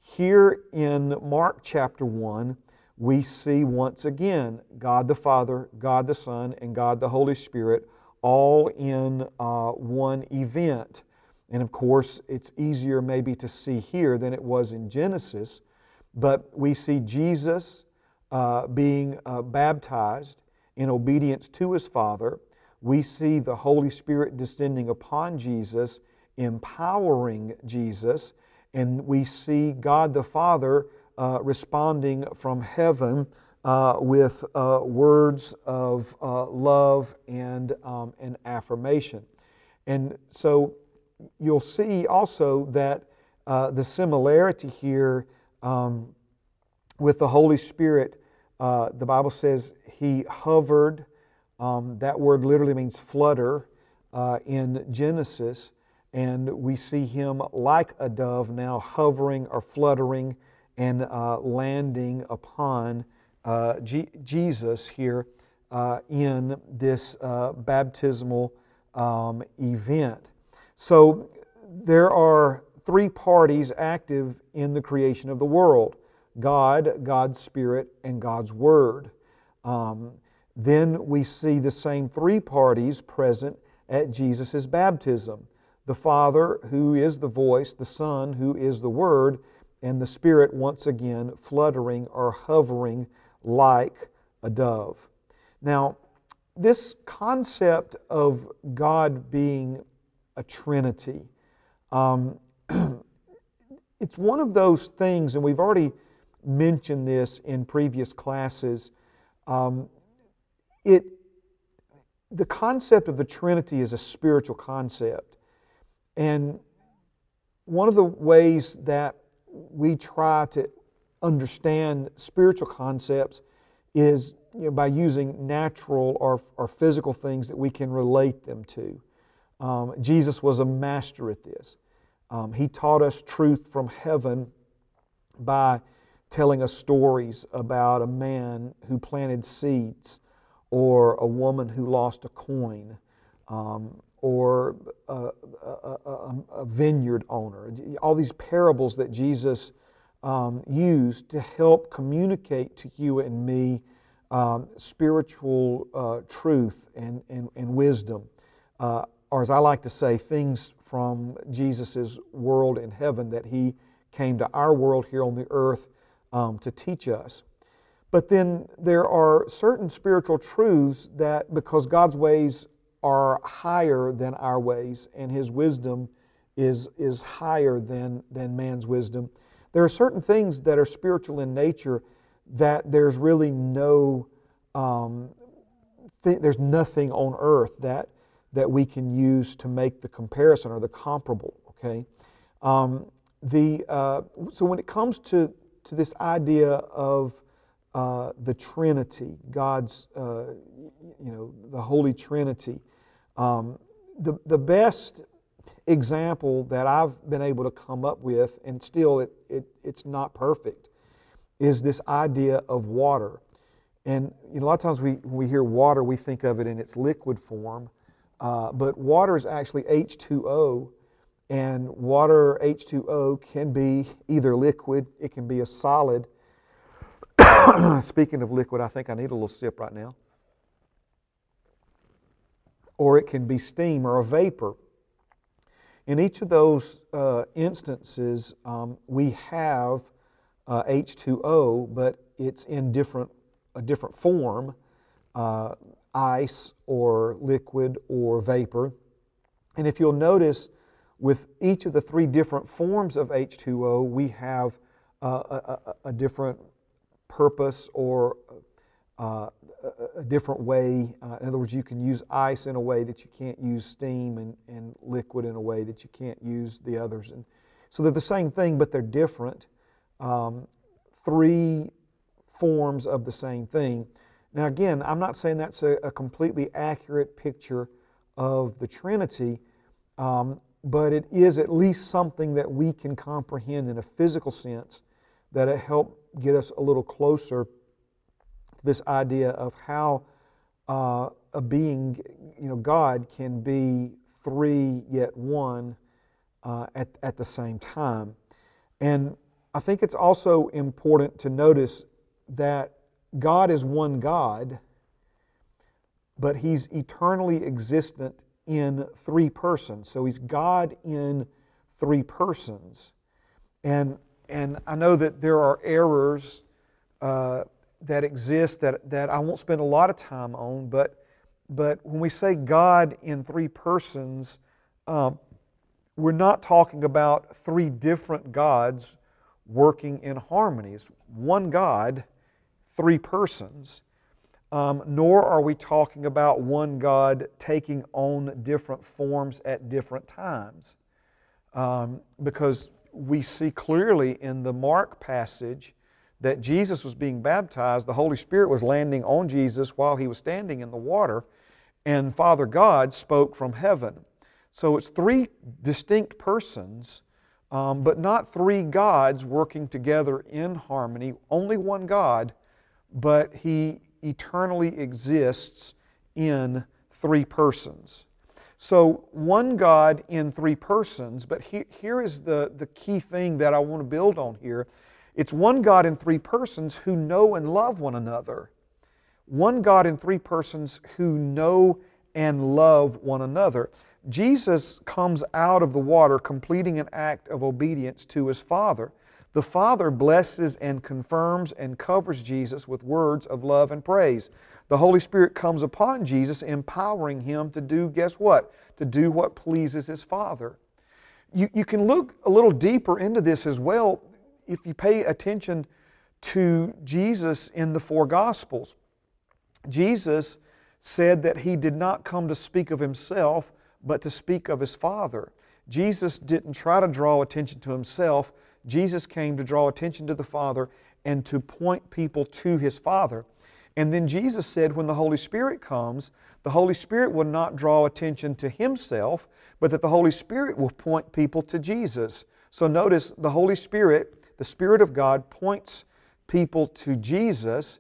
Here in Mark chapter 1, we see once again God the Father, God the Son, and God the Holy Spirit all in uh, one event. And of course, it's easier maybe to see here than it was in Genesis, but we see Jesus uh, being uh, baptized in obedience to his Father. We see the Holy Spirit descending upon Jesus, empowering Jesus and we see God the Father uh, responding from heaven uh, with uh, words of uh, love and, um, and affirmation. And so you'll see also that uh, the similarity here um, with the Holy Spirit, uh, the Bible says he hovered. Um, that word literally means flutter in Genesis. And we see him like a dove now hovering or fluttering and uh, landing upon uh, G- Jesus here uh, in this uh, baptismal um, event. So there are three parties active in the creation of the world God, God's Spirit, and God's Word. Um, then we see the same three parties present at Jesus' baptism the Father, who is the voice, the Son, who is the Word, and the Spirit once again fluttering or hovering like a dove. Now, this concept of God being a Trinity, um, it's one of those things, and we've already mentioned this in previous classes. Um, it, the concept of the Trinity is a spiritual concept. And one of the ways that we try to understand spiritual concepts is you know, by using natural or, or physical things that we can relate them to. Um, Jesus was a master at this. Um, he taught us truth from heaven by telling us stories about a man who planted seeds, or a woman who lost a coin, um, or a, a, a, vineyard owner. All these parables that Jesus um, used to help communicate to you and me um, spiritual uh, truth and, and, and wisdom. Uh, or, as I like to say, things from Jesus' world in heaven that he came to our world here on the earth um, to teach us. But then there are certain spiritual truths that, because God's ways are higher than our ways and His wisdom is, is higher than, than man's wisdom, there are certain things that are spiritual in nature that there's really no, um, th- there's nothing on earth that, that we can use to make the comparison or the comparable, okay? Um, the, uh, so when it comes to, to this idea of uh, the Trinity, God's, uh, you know, the Holy Trinity, um, the, the best example that I've been able to come up with, and still it, it, it's not perfect, is this idea of water. And you know, a lot of times we, when we hear water, we think of it in its liquid form, uh, but water is actually H2O, and water H2O can be either liquid, it can be a solid. Speaking of liquid, I think I need a little sip right now. Or it can be steam or a vapor. In each of those uh, instances, um, we have uh, H2O, but it's in different, a different form uh, ice or liquid or vapor. And if you'll notice, with each of the three different forms of H2O, we have uh, a, a, different purpose or uh, a, different way. Uh, in other words, you can use ice in a way that you can't use steam and, and liquid in a way that you can't use the others. And so they're the same thing, but they're different. Um, three forms of the same thing. Now, again, I'm not saying that's a, a completely accurate picture of the Trinity, um, but it is at least something that we can comprehend in a physical sense that it help get us a little closer to this idea of how uh, a being, you know, God can be three yet one uh, at, at the same time. And I think it's also important to notice that God is one God, but He's eternally existent in three persons. So He's God in three persons. And, and I know that there are errors uh, that exist that, that I won't spend a lot of time on, but, but when we say God in three persons, um, we're not talking about three different gods working in harmony. It's one God three persons, um, nor are we talking about one God taking on different forms at different times. Um, because we see clearly in the Mark passage that Jesus was being baptized, the Holy Spirit was landing on Jesus while he was standing in the water, and Father God spoke from heaven. So it's three distinct persons, um, but not three gods working together in harmony, only one God but he eternally exists in three persons. So, one God in three persons, but he, here is the, the key thing that I want to build on here. It's one God in three persons who know and love one another. One God in three persons who know and love one another. Jesus comes out of the water completing an act of obedience to his Father. The Father blesses and confirms and covers Jesus with words of love and praise. The Holy Spirit comes upon Jesus, empowering him to do, guess what? To do what pleases his Father. You, you can look a little deeper into this as well if you pay attention to Jesus in the four Gospels. Jesus said that he did not come to speak of himself, but to speak of his Father. Jesus didn't try to draw attention to himself. Jesus came to draw attention to the Father and to point people to his Father. And then Jesus said, when the Holy Spirit comes, the Holy Spirit will not draw attention to himself, but that the Holy Spirit will point people to Jesus. So notice the Holy Spirit, the Spirit of God, points people to Jesus,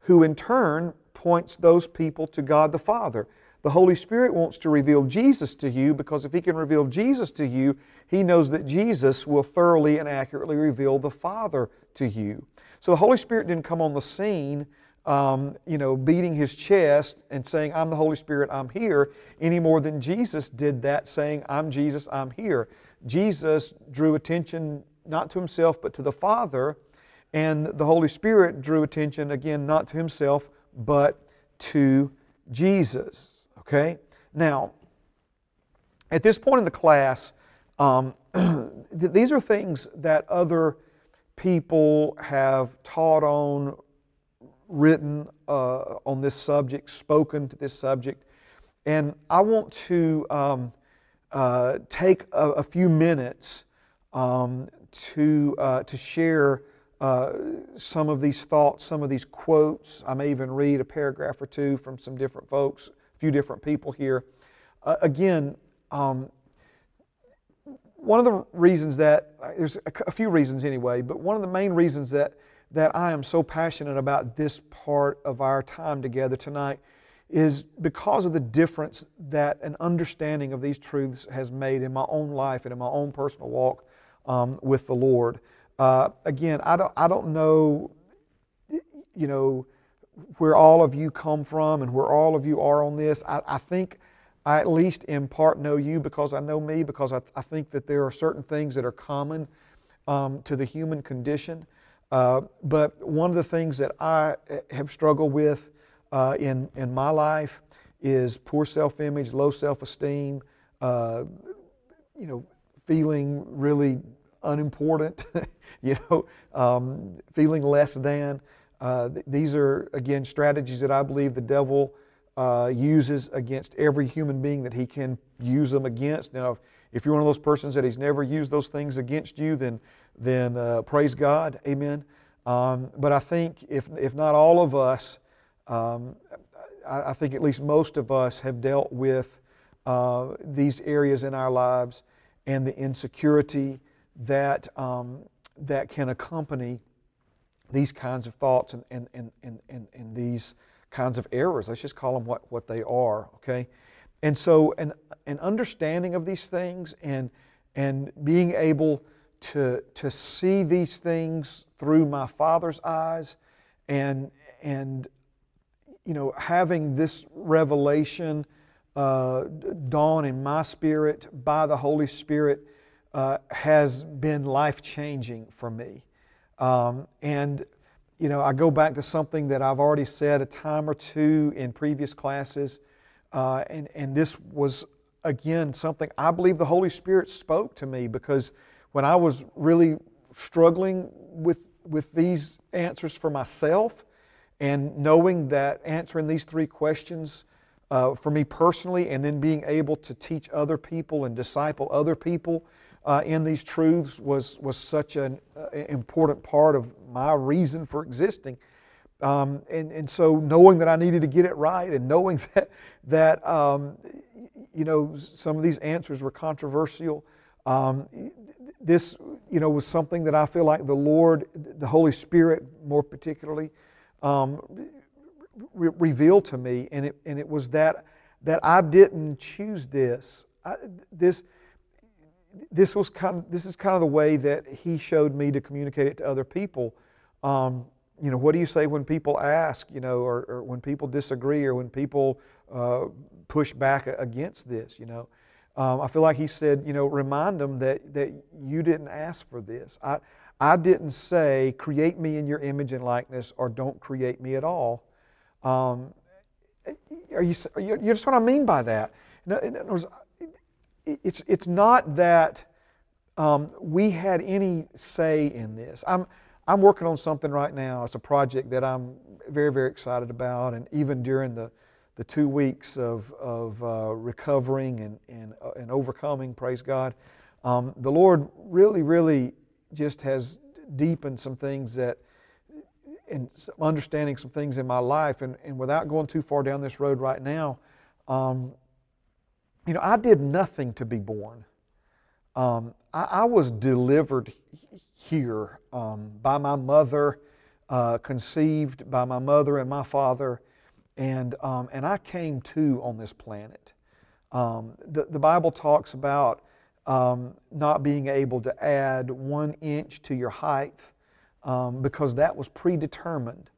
who in turn points those people to God the Father. The Holy Spirit wants to reveal Jesus to you because if He can reveal Jesus to you, He knows that Jesus will thoroughly and accurately reveal the Father to you. So the Holy Spirit didn't come on the scene, um, you know, beating his chest and saying, I'm the Holy Spirit, I'm here, any more than Jesus did that, saying, I'm Jesus, I'm here. Jesus drew attention not to himself, but to the Father, and the Holy Spirit drew attention again not to himself, but to Jesus. Okay? Now, at this point in the class, um, these are things that other people have taught on, written uh, on this subject, spoken to this subject. And I want to um, uh, take a, a, few minutes um, to, uh, to share uh, some of these thoughts, some of these quotes. I may even read a paragraph or two from some different folks, a few different people here. Uh, again, um, one of the reasons that, there's a, a few reasons anyway, but one of the main reasons that, that I am so passionate about this part of our time together tonight is because of the difference that an understanding of these truths has made in my own life and in my own personal walk um, with the Lord. Uh, again, I don't, I don't know, you know, where all of you come from and where all of you are on this. I, I think I at least in part know you because I know me, because I, I think that there are certain things that are common um, to the human condition. Uh, but one of the things that I have struggled with uh, in, in my life is poor self image, low self esteem, uh, you know, feeling really unimportant, you know, um, feeling less than. Uh, th- these are, again, strategies that I believe the devil uh, uses against every human being that he can use them against. Now, if you're one of those persons that he's never used those things against you, then, then uh, praise God. Amen. Um, but I think if, if not all of us, um, I, I, think at least most of us have dealt with uh, these areas in our lives and the insecurity that, um, that can accompany these kinds of thoughts and, and, and, and, and, and these kinds of errors. Let's just call them what, what they are, okay? And so, an, an understanding of these things and, and being able to, to see these things through my Father's eyes and, and you know, having this revelation uh, dawn in my spirit by the Holy Spirit uh, has been life changing for me. Um, and, you know, I go back to something that I've already said a time or two in previous classes. Uh, and, and this was, again, something I believe the Holy Spirit spoke to me because when I was really struggling with, with these answers for myself and knowing that answering these three questions uh, for me personally and then being able to teach other people and disciple other people uh, in these truths was, was such an uh, important part of my reason for existing. Um, and, and so knowing that I needed to get it right and knowing that, that um, you know, some of these answers were controversial, um, this, you know, was something that I feel like the Lord, the Holy Spirit more particularly, um, re- revealed to me. And it, and it was that, that I didn't choose this. I, this, this was kind of, this is kind of the way that he showed me to communicate it to other people. Um, you know, what do you say when people ask, you know, or, or when people disagree or when people uh, push back against this, you know? Um, I feel like he said, you know, remind them that, that you didn't ask for this. I, I didn't say, create me in your image and likeness or don't create me at all. Um, are you, you, you just what I mean by that? It's, it's not that um, we had any say in this. I'm, I'm working on something right now. It's a project that I'm very, very excited about. And even during the, the two weeks of, of uh, recovering and, and, uh, and overcoming, praise God, um, the Lord really, really just has deepened some things that, and understanding some things in my life. And, and without going too far down this road right now, um, you know, I did nothing to be born. Um, I, I, was delivered here um, by my mother, uh, conceived by my mother and my father, and, um, and I came to on this planet. Um, the, the Bible talks about um, not being able to add one inch to your height um, because that was predetermined.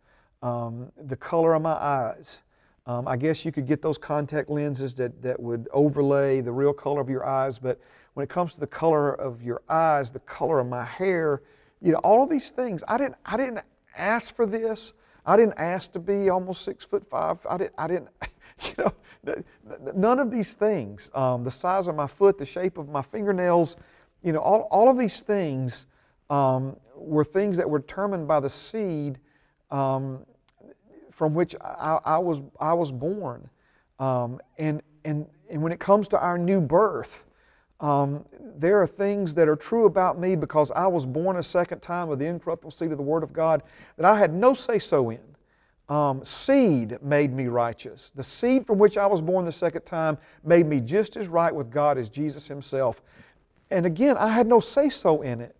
Um, the color of my eyes. Um, I guess you could get those contact lenses that, that would overlay the real color of your eyes, but when it comes to the color of your eyes, the color of my hair, you know, all of these things, I didn't, I didn't ask for this. I didn't ask to be almost six foot five. I didn't, I didn't you know, None of these things, um, the size of my foot, the shape of my fingernails, you know, all, all of these things um, were things that were determined by the seed um, from which I, I, was, I was born. Um, and, and, and when it comes to our new birth, um, there are things that are true about me because I was born a second time with the incorruptible seed of the Word of God that I had no say so in um, seed made me righteous. The seed from which I was born the second time made me just as right with God as Jesus Himself. And again, I had no say so in it.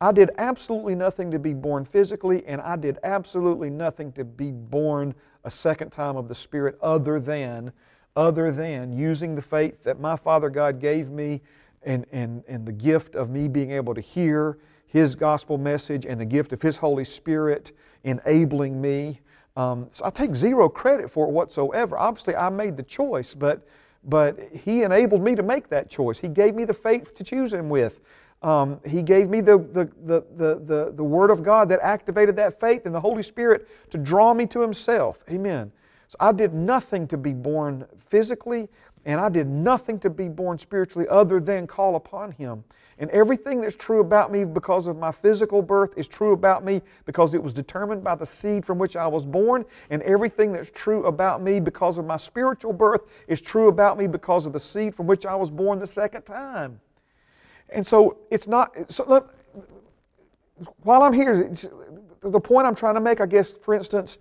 I did absolutely nothing to be born physically, and I did absolutely nothing to be born a second time of the Spirit other than, other than using the faith that my Father God gave me and, and, and the gift of me being able to hear His gospel message and the gift of His Holy Spirit enabling me um, so I take zero credit for it whatsoever. Obviously, I made the choice, but, but He enabled me to make that choice. He gave me the faith to choose Him with. Um, he gave me the, the, the, the, the, the Word of God that activated that faith and the Holy Spirit to draw me to Himself. Amen. So I did nothing to be born physically, and I did nothing to be born spiritually other than call upon Him. And everything that's true about me because of my physical birth is true about me because it was determined by the seed from which I was born. And everything that's true about me because of my spiritual birth is true about me because of the seed from which I was born the second time. And so it's not, so while I'm here, the point I'm trying to make, I guess, for instance,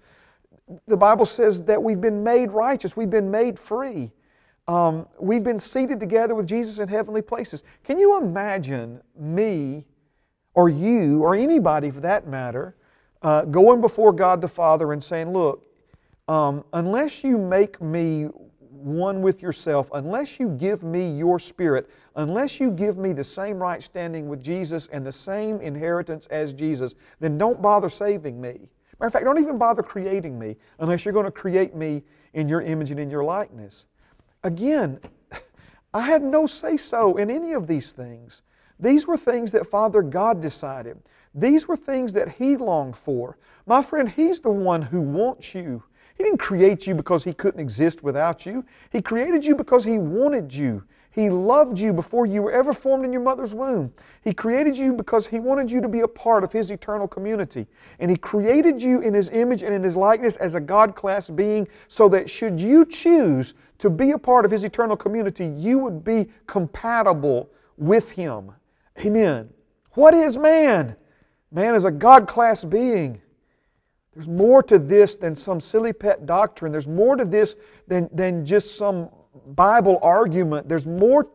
the Bible says that we've been made righteous, we've been made free. Um, we've been seated together with Jesus in heavenly places. Can you imagine me or you or anybody for that matter uh, going before God the Father and saying, Look, um, unless you make me one with yourself, unless you give me your spirit, unless you give me the same right standing with Jesus and the same inheritance as Jesus, then don't bother saving me. Matter of fact, don't even bother creating me unless you're going to create me in your image and in your likeness. Again, I had no say so in any of these things. These were things that Father God decided. These were things that He longed for. My friend, He's the one who wants you. He didn't create you because He couldn't exist without you. He created you because He wanted you. He loved you before you were ever formed in your mother's womb. He created you because He wanted you to be a part of His eternal community. And He created you in His image and in His likeness as a God class being so that should you choose to be a part of His eternal community, you would be compatible with Him. Amen. What is man? Man is a God class being. There's more to this than some silly pet doctrine. There's more to this than, than just some Bible argument. There's more.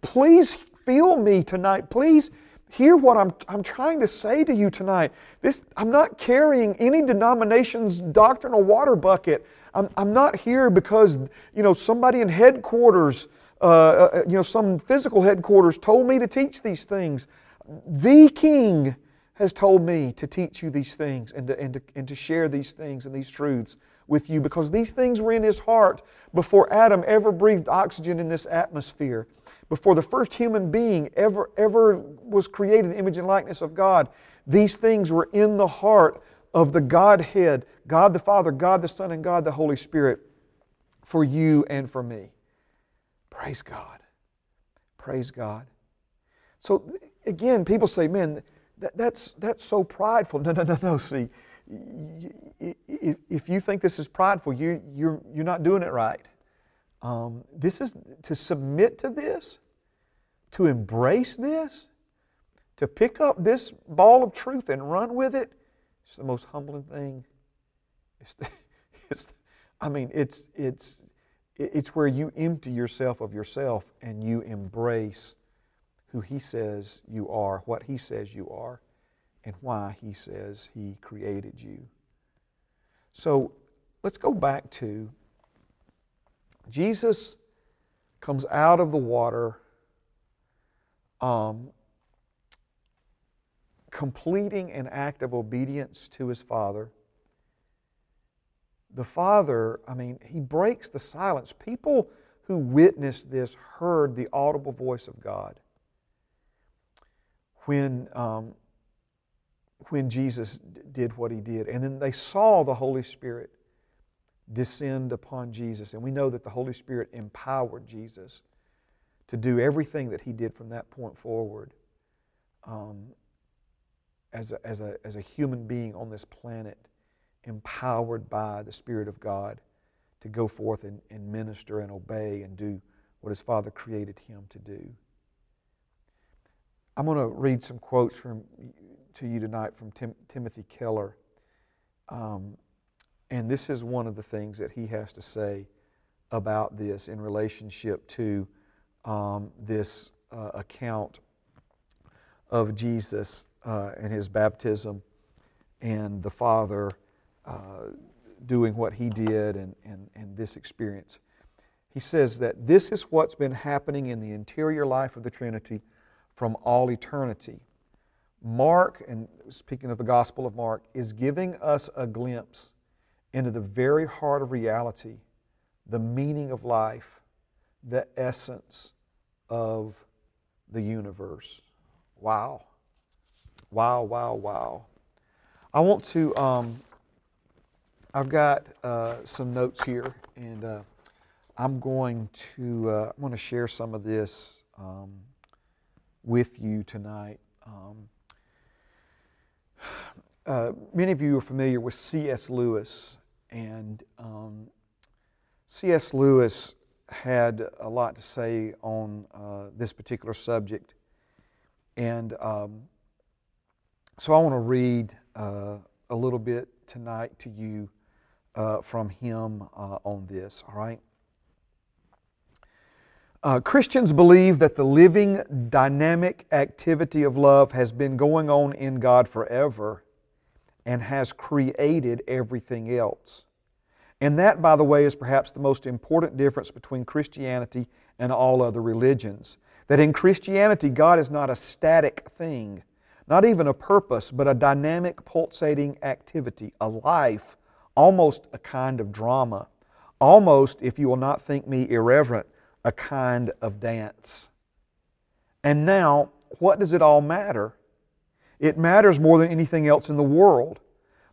Please feel me tonight. Please hear what I'm, I'm trying to say to you tonight. This, I'm not carrying any denomination's doctrinal water bucket. I'm, I'm not here because you know somebody in headquarters, uh, uh, you know, some physical headquarters told me to teach these things. The King has told me to teach you these things and to, and, to, and to share these things and these truths with you because these things were in his heart before Adam ever breathed oxygen in this atmosphere, before the first human being ever, ever was created in the image and likeness of God. These things were in the heart of the Godhead God the Father, God the Son, and God the Holy Spirit for you and for me. Praise God. Praise God. So, again, people say, man, that, that's, that's so prideful. No, no, no, no. See, if, if you think this is prideful, you, you're, you're not doing it right. Um, this is to submit to this, to embrace this, to pick up this ball of truth and run with it. It's the most humbling thing. It's, the, it's I mean, it's, it's, it's where you empty yourself of yourself and you embrace who He says you are, what He says you are, and why He says He created you. So let's go back to Jesus comes out of the water, um, completing an act of obedience to His Father. The Father, I mean, He breaks the silence. People who witnessed this heard the audible voice of God when, um, when Jesus did what he did. And then they saw the Holy Spirit descend upon Jesus. And we know that the Holy Spirit empowered Jesus to do everything that he did from that point forward um, as, a, as, a, as a human being on this planet, empowered by the Spirit of God to go forth and, and minister and obey and do what his Father created him to do. I'm going to read some quotes from to you tonight from Tim, Timothy Keller. Um, and this is one of the things that he has to say about this in relationship to um, this uh, account of Jesus uh, and his baptism and the Father uh, doing what he did and, and, and this experience. He says that this is what's been happening in the interior life of the Trinity from all eternity. Mark, and speaking of the Gospel of Mark, is giving us a glimpse into the very heart of reality, the meaning of life, the essence of the universe. Wow. Wow, wow, wow. I want to, um, I've got uh, some notes here, and uh, I'm going to, uh, I'm going to share some of this. Um, with you tonight. Um, uh, many of you are familiar with C.S. Lewis, and um, C.S. Lewis had a lot to say on uh, this particular subject. And um, so I want to read uh, a little bit tonight to you uh, from him uh, on this, all right? Uh, Christians believe that the living, dynamic activity of love has been going on in God forever and has created everything else. And that, by the way, is perhaps the most important difference between Christianity and all other religions. That in Christianity, God is not a static thing, not even a purpose, but a dynamic, pulsating activity, a life, almost a kind of drama. Almost, if you will not think me irreverent, a kind of dance. And now, what does it all matter? It matters more than anything else in the world.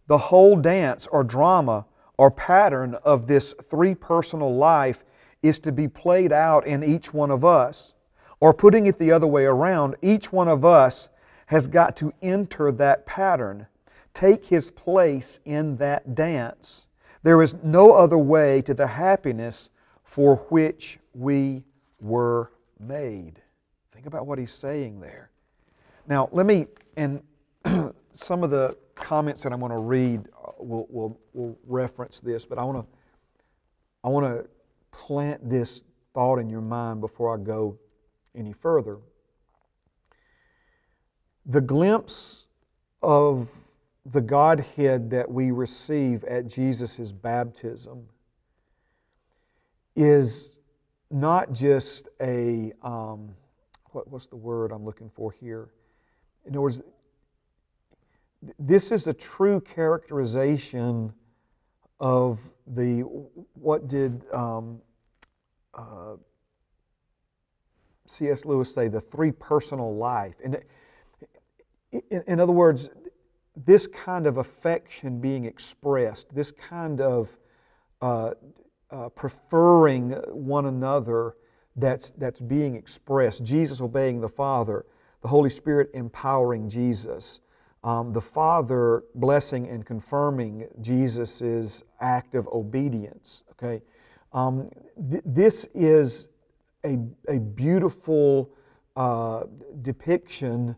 The whole dance or drama or pattern of this three personal life is to be played out in each one of us. Or putting it the other way around, each one of us has got to enter that pattern, take his place in that dance. There is no other way to the happiness for which we were made. Think about what he's saying there. Now, let me, and some of the comments that I'm going to read uh, will, will, will reference this, but I want to I want to plant this thought in your mind before I go any further. The glimpse of the Godhead that we receive at Jesus' baptism is not just a, um, what, what's the word I'm looking for here? In other words, this is a true characterization of the what did um, uh, C.S. Lewis say the three personal life. And in, in other words, this kind of affection being expressed, this kind of uh, uh, preferring one another that's, that's being expressed, Jesus obeying the Father, the Holy Spirit empowering Jesus, um, the Father blessing and confirming Jesus' act of obedience. Okay, um, th- this is a, a beautiful uh, depiction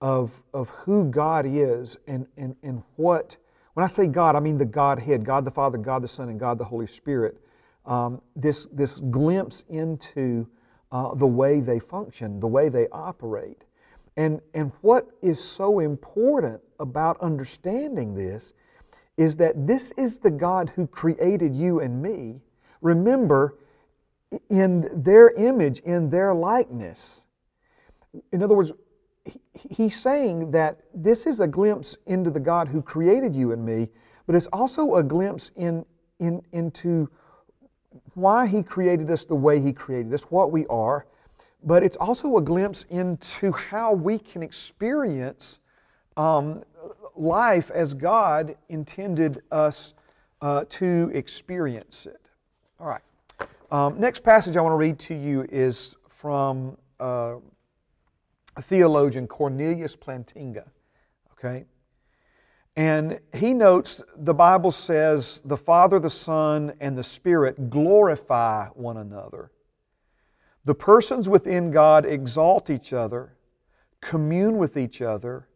of, of who God is and, and, and what, when I say God, I mean the Godhead God the Father, God the Son, and God the Holy Spirit. Um, this, this glimpse into uh, the way they function, the way they operate. And, and what is so important about understanding this is that this is the God who created you and me. Remember, in their image, in their likeness. In other words, he's saying that this is a glimpse into the God who created you and me, but it's also a glimpse in, in, into why he created us the way he created us, what we are, but it's also a glimpse into how we can experience um, life as God intended us uh, to experience it. All right. Um, next passage I want to read to you is from uh, theologian Cornelius Plantinga. Okay? And he notes the Bible says the Father, the Son, and the Spirit glorify one another. The persons within God exalt each other, commune with each other,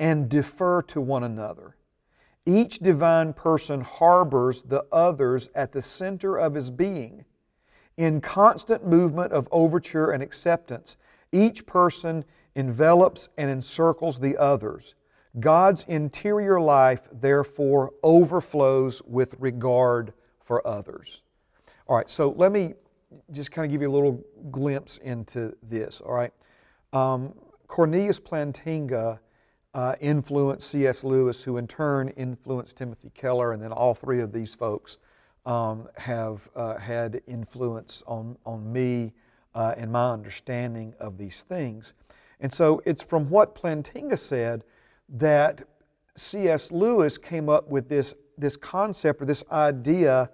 and defer to one another. Each divine person harbors the others at the center of his being. In constant movement of overture and acceptance, each person envelops and encircles the others. God's interior life, therefore, overflows with regard for others. All right, so let me just kind of give you a little glimpse into this. All right, um, Cornelius Plantinga uh, influenced C.S. Lewis, who in turn influenced Timothy Keller, and then all three of these folks um, have uh, had influence on, on me uh, and my understanding of these things. And so it's from what Plantinga said that C.S. Lewis came up with this, this concept or this idea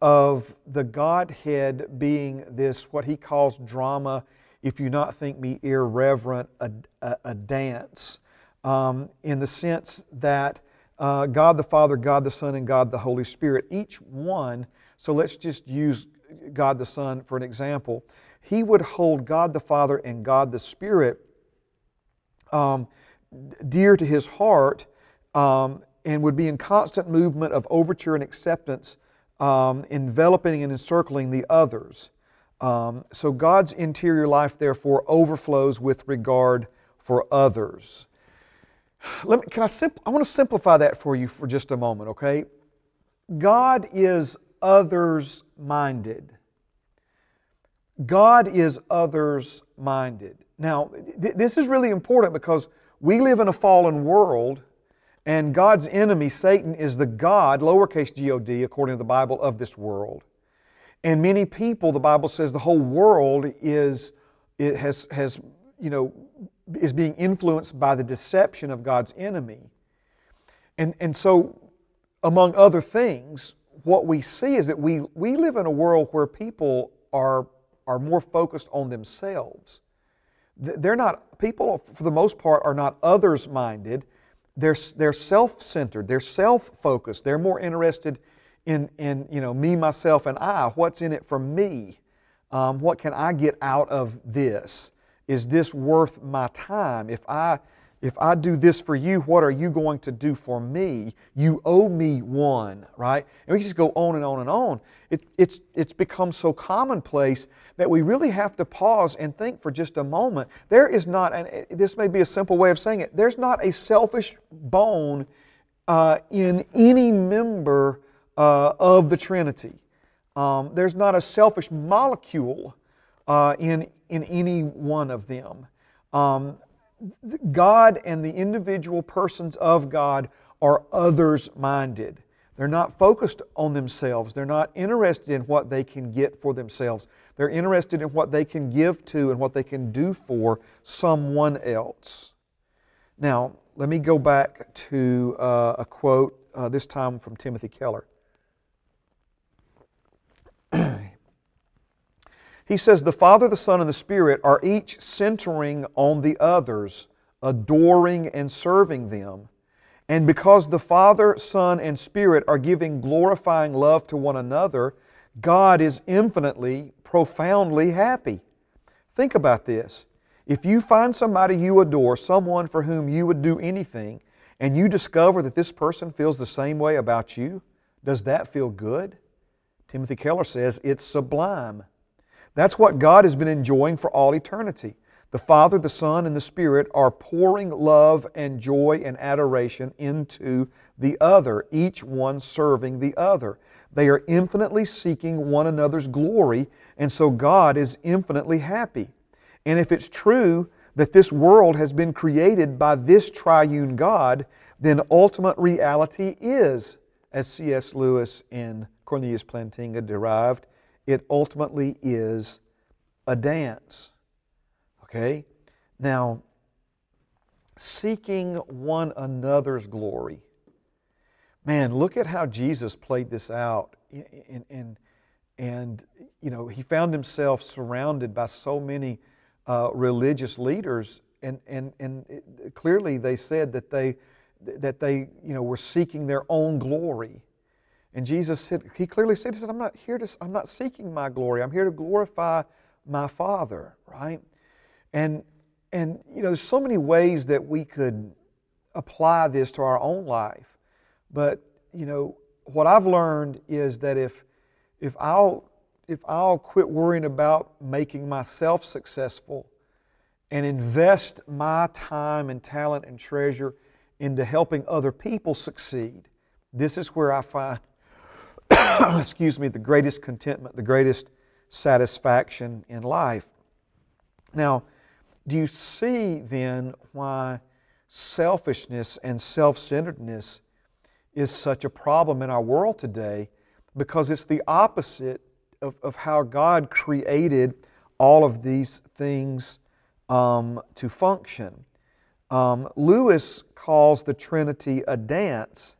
of the Godhead being this, what he calls drama, if you not think me irreverent, a, a, a dance, um, in the sense that uh, God the Father, God the Son, and God the Holy Spirit, each one, so let's just use God the Son for an example, he would hold God the Father and God the Spirit um, dear to his heart um, and would be in constant movement of overture and acceptance, um, enveloping and encircling the others. Um, so God's interior life, therefore, overflows with regard for others. Let me, can I, simp- I want to simplify that for you for just a moment, okay? God is others minded. God is others minded. Now, th- this is really important because we live in a fallen world, and God's enemy, Satan, is the God, lowercase g o d, according to the Bible, of this world. And many people, the Bible says, the whole world is, it has, has, you know, is being influenced by the deception of God's enemy. And, and so, among other things, what we see is that we, we live in a world where people are, are more focused on themselves they're not, people for the most part are not others minded. They're, they're self centered, they're self focused. They're more interested in, in, you know, me, myself, and I. What's in it for me? Um, what can I get out of this? Is this worth my time? If I if I do this for you, what are you going to do for me? You owe me one, right? And we just go on and on and on. It, it's, it's become so commonplace that we really have to pause and think for just a moment. There is not, and this may be a simple way of saying it, there's not a selfish bone uh, in any member uh, of the Trinity. Um, there's not a selfish molecule uh, in, in any one of them. Um, God and the individual persons of God are others minded. They're not focused on themselves. They're not interested in what they can get for themselves. They're interested in what they can give to and what they can do for someone else. Now, let me go back to uh, a quote, uh, this time from Timothy Keller. he says, The Father, the Son, and the Spirit are each centering on the others, adoring and serving them. And because the Father, Son, and Spirit are giving glorifying love to one another, God is infinitely, profoundly happy. Think about this. If you find somebody you adore, someone for whom you would do anything, and you discover that this person feels the same way about you, does that feel good? Timothy Keller says it's sublime. That's what God has been enjoying for all eternity. The Father, the Son, and the Spirit are pouring love and joy and adoration into the other, each one serving the other. They are infinitely seeking one another's glory, and so God is infinitely happy. And if it's true that this world has been created by this triune God, then ultimate reality is, as C.S. Lewis and Cornelius Plantinga derived, it ultimately is a dance. Okay? Now, seeking one another's glory. Man, look at how Jesus played this out. And, and, and you know, he found himself surrounded by so many uh, religious leaders, and, and, and it, clearly they said that they, that they you know, were seeking their own glory. And Jesus said, He clearly said, He said, I'm not here to, I'm not seeking my glory. I'm here to glorify my Father, right? And, and you know, there's so many ways that we could apply this to our own life. But, you know, what I've learned is that if, if I'll if I'll quit worrying about making myself successful and invest my time and talent and treasure into helping other people succeed, this is where I find, excuse me, the greatest contentment, the greatest satisfaction in life. Now, do you see then why selfishness and self centeredness is such a problem in our world today? Because it's the opposite of, of how God created all of these things um, to function. Um, Lewis calls the Trinity a dance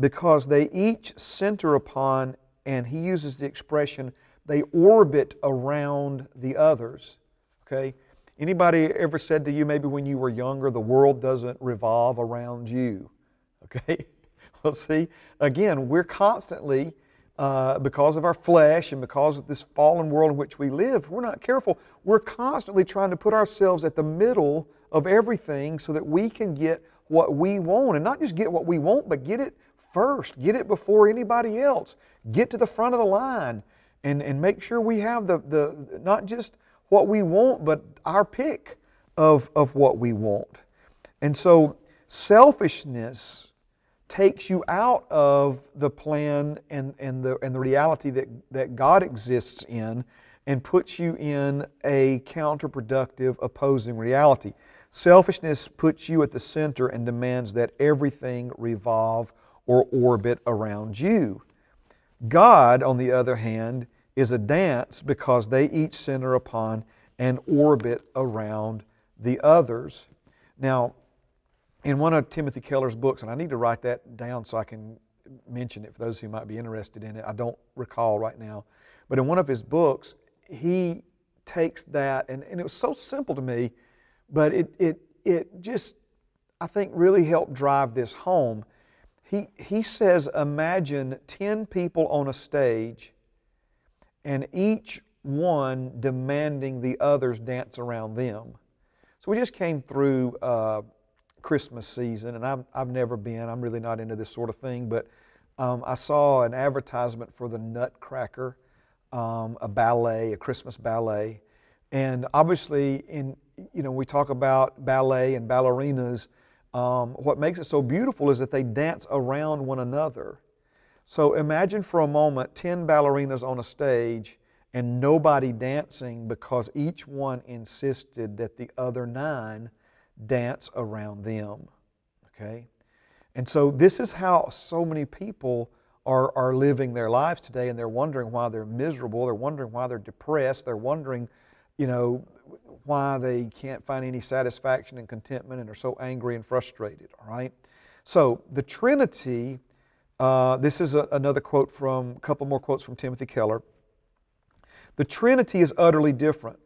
because they each center upon, and he uses the expression, they orbit around the others. Okay? Anybody ever said to you, maybe when you were younger, the world doesn't revolve around you? Okay? Well, see, again, we're constantly uh, because of our flesh and because of this fallen world in which we live, we're not careful, we're constantly trying to put ourselves at the middle of everything so that we can get what we want. And not just get what we want, but get it first. Get it before anybody else. Get to the front of the line and, and make sure we have the, the not just what we want, but our pick of, of what we want. And so selfishness takes you out of the plan and, and, the, and the reality that, that God exists in and puts you in a counterproductive, opposing reality. Selfishness puts you at the center and demands that everything revolve or orbit around you. God, on the other hand, is a dance because they each center upon and orbit around the others. Now, in one of Timothy Keller's books, and I need to write that down so I can mention it for those who might be interested in it. I don't recall right now. But in one of his books, he takes that, and, and it was so simple to me, but it, it, it just, I think, really helped drive this home. He, he says, Imagine 10 people on a stage, and each one demanding the others dance around them. So we just came through. Uh, Christmas season, and I've, I've never been. I'm really not into this sort of thing, but um, I saw an advertisement for the Nutcracker, um, a ballet, a Christmas ballet, and obviously, in you know, we talk about ballet and ballerinas. Um, what makes it so beautiful is that they dance around one another. So imagine for a moment 10 ballerinas on a stage and nobody dancing because each one insisted that the other nine dance around them. Okay? And so this is how so many people are, are living their lives today, and they're wondering why they're miserable. They're wondering why they're depressed. They're wondering, you know, why they can't find any satisfaction and contentment and are so angry and frustrated. All right? So the Trinity, uh, this is a, another quote from, a couple more quotes from Timothy Keller. The Trinity is utterly different.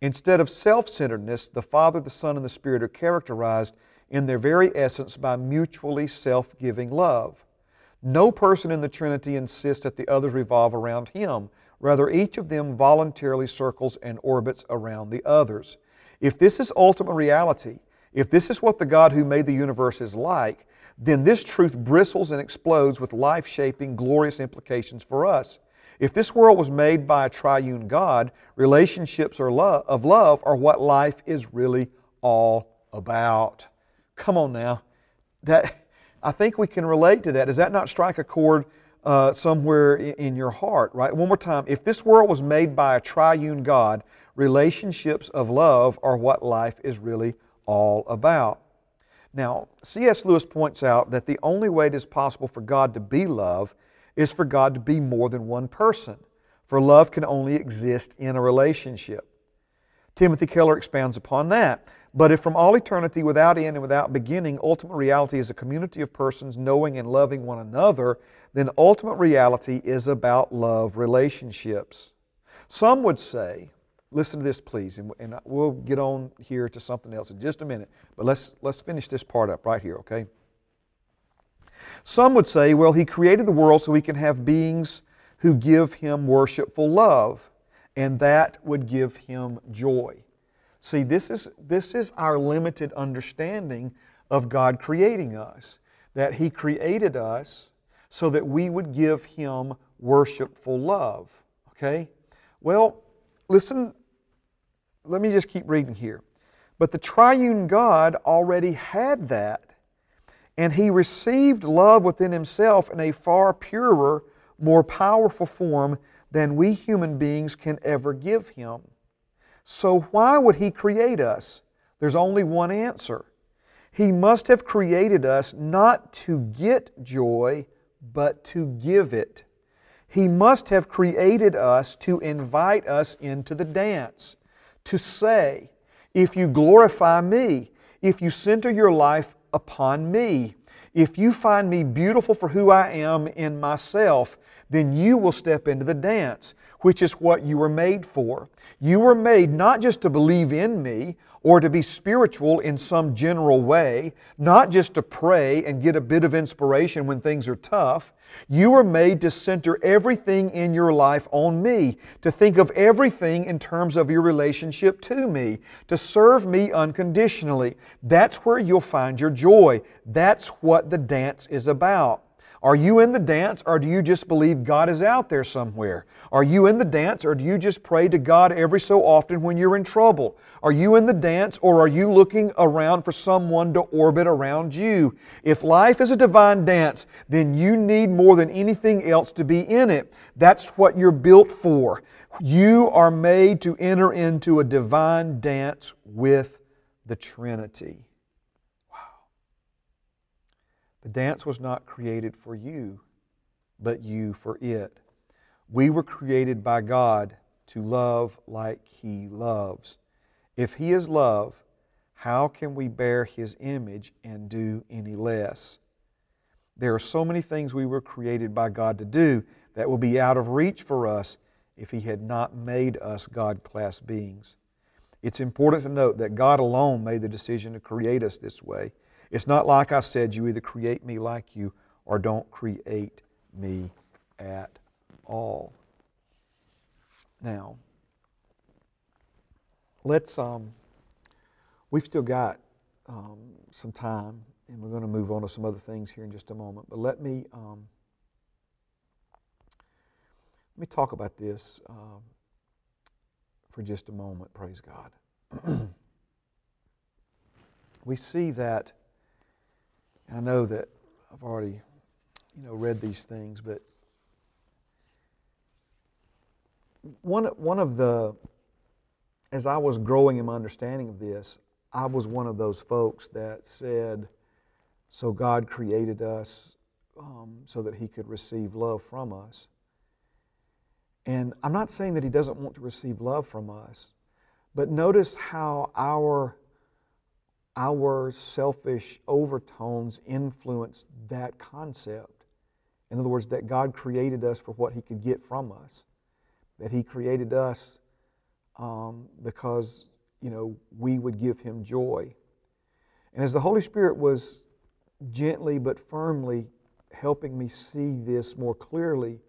Instead of self centeredness, the Father, the Son, and the Spirit are characterized in their very essence by mutually self giving love. No person in the Trinity insists that the others revolve around him. Rather, each of them voluntarily circles and orbits around the others. If this is ultimate reality, if this is what the God who made the universe is like, then this truth bristles and explodes with life shaping, glorious implications for us. If this world was made by a triune God, relationships of love are what life is really all about. Come on now. That, I think we can relate to that. Does that not strike a chord uh, somewhere in, in your heart, right? One more time. If this world was made by a triune God, relationships of love are what life is really all about. Now, C.S. Lewis points out that the only way it is possible for God to be love is for God to be more than one person, for love can only exist in a relationship. Timothy Keller expounds upon that. But if from all eternity, without end and without beginning, ultimate reality is a community of persons knowing and loving one another, then ultimate reality is about love relationships. Some would say, listen to this, please, and, and we'll get on here to something else in just a minute, but let's, let's finish this part up right here, okay? Some would say, well, he created the world so he can have beings who give him worshipful love, and that would give him joy. See, this is, this is our limited understanding of God creating us. That He created us so that we would give Him worshipful love. Okay? Well, listen, let me just keep reading here. But the triune God already had that and he received love within himself in a far purer, more powerful form than we human beings can ever give him. So, why would he create us? There's only one answer. He must have created us not to get joy, but to give it. He must have created us to invite us into the dance, to say, If you glorify me, if you center your life upon me. If you find me beautiful for who I am in myself, then you will step into the dance, which is what you were made for. You were made not just to believe in me or to be spiritual in some general way, not just to pray and get a bit of inspiration when things are tough. You were made to center everything in your life on me, to think of everything in terms of your relationship to me, to serve me unconditionally. That's where you'll find your joy. That's what the dance is about. Are you in the dance or do you just believe God is out there somewhere? Are you in the dance or do you just pray to God every so often when you're in trouble? Are you in the dance or are you looking around for someone to orbit around you? If life is a divine dance, then you need more than anything else to be in it. That's what you're built for. You are made to enter into a divine dance with the Trinity. The dance was not created for you, but you for it. We were created by God to love like He loves. If He is love, how can we bear His image and do any less? There are so many things we were created by God to do that will be out of reach for us if He had not made us God class beings. It's important to note that God alone made the decision to create us this way. It's not like I said, you either create me like you or don't create me at all. Now, let's, um, we've still got um, some time, and we're going to move on to some other things here in just a moment. But let me, um, let me talk about this um, for just a moment, praise God. we see that, I know that I've already, you know, read these things, but one, one of the as I was growing in my understanding of this, I was one of those folks that said, so God created us um, so that He could receive love from us. And I'm not saying that He doesn't want to receive love from us, but notice how our, our selfish overtones influence that concept. In other words, that God created us for what He could get from us, that He created us um, because you know we would give Him joy. And as the Holy Spirit was gently but firmly helping me see this more clearly,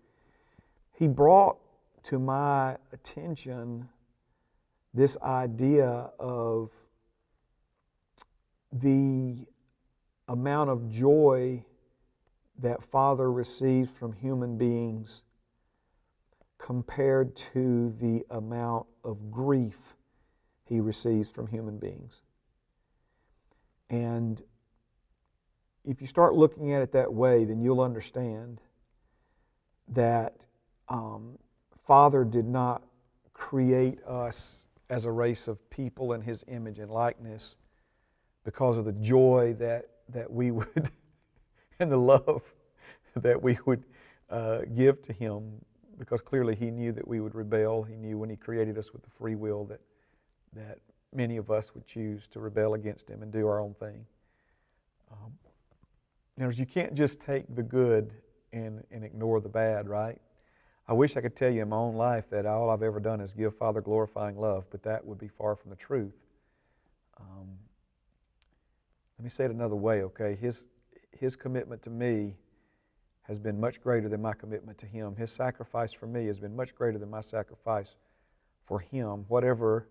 He brought to my attention this idea of the amount of joy that Father receives from human beings compared to the amount of grief he receives from human beings. And if you start looking at it that way, then you'll understand that um, Father did not create us as a race of people in His image and likeness because of the joy that, that we would and the love that we would uh, give to Him because clearly He knew that we would rebel. He knew when He created us with the free will that, that many of us would choose to rebel against Him and do our own thing. Um, you, you can't just take the good and, and ignore the bad, right? I wish I could tell you in my own life that all I've ever done is give Father glorifying love, but that would be far from the truth. Um, let me say it another way, okay? His, his commitment to me has been much greater than my commitment to Him. His sacrifice for me has been much greater than my sacrifice for Him. Whatever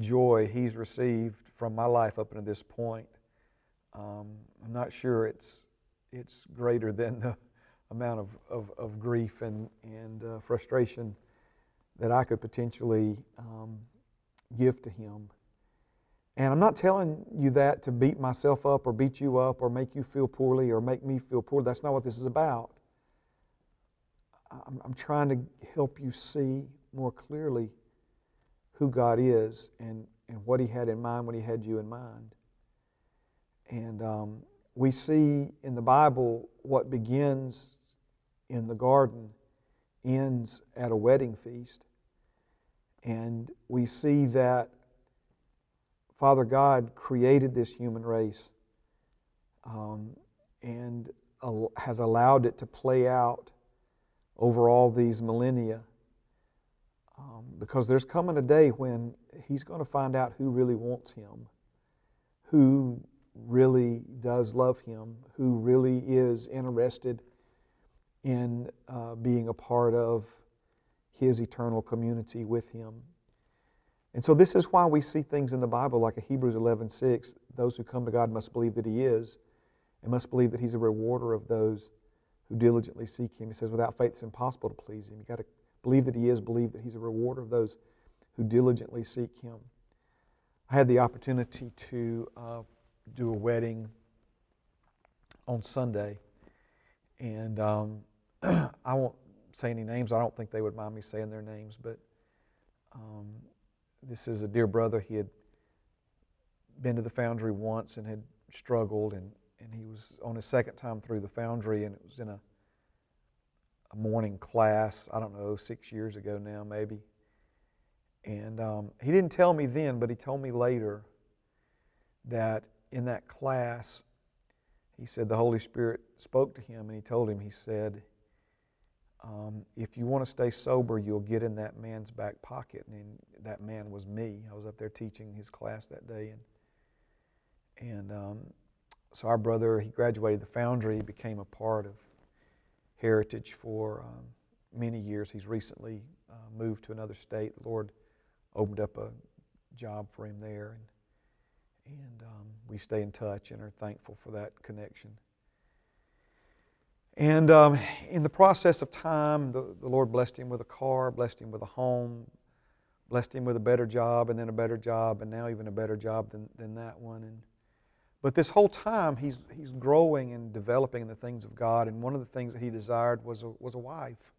joy He's received from my life up until this point, um, I'm not sure it's, it's greater than the amount of, of, of grief and, and uh, frustration that I could potentially um, give to Him. And I'm not telling you that to beat myself up or beat you up or make you feel poorly or make me feel poor. That's not what this is about. I'm, I'm trying to help you see more clearly who God is and, and what He had in mind when He had you in mind. And um, we see in the Bible what begins in the garden ends at a wedding feast. And we see that Father God created this human race um, and has allowed it to play out over all these millennia. Um, because there's coming a day when He's going to find out who really wants Him, who really does love Him, who really is interested in uh, being a part of His eternal community with Him. And so this is why we see things in the Bible like a Hebrews 11:6, those who come to God must believe that he is and must believe that he's a rewarder of those who diligently seek him. He says without faith it's impossible to please him. You've got to believe that he is, believe that he's a rewarder of those who diligently seek him. I had the opportunity to uh, do a wedding on Sunday, and um, I won't say any names. I don't think they would mind me saying their names, but um, this is a dear brother. He had been to the foundry once and had struggled, and, and he was on his second time through the foundry, and it was in a, a morning class, I don't know, six years ago now, maybe. And um, he didn't tell me then, but he told me later that in that class, he said the Holy Spirit spoke to him and he told him, he said, um, if you want to stay sober, you'll get in that man's back pocket. And that man was me. I was up there teaching his class that day. And, and um, so our brother, he graduated the foundry, became a part of Heritage for um, many years. He's recently uh, moved to another state. The Lord opened up a job for him there. And, and um, we stay in touch and are thankful for that connection. And um, in the process of time, the, the Lord blessed him with a car, blessed him with a home, blessed him with a better job, and then a better job, and now even a better job than, than that one. And, but this whole time, he's, he's growing and developing in the things of God. And one of the things that he desired was a, was a wife.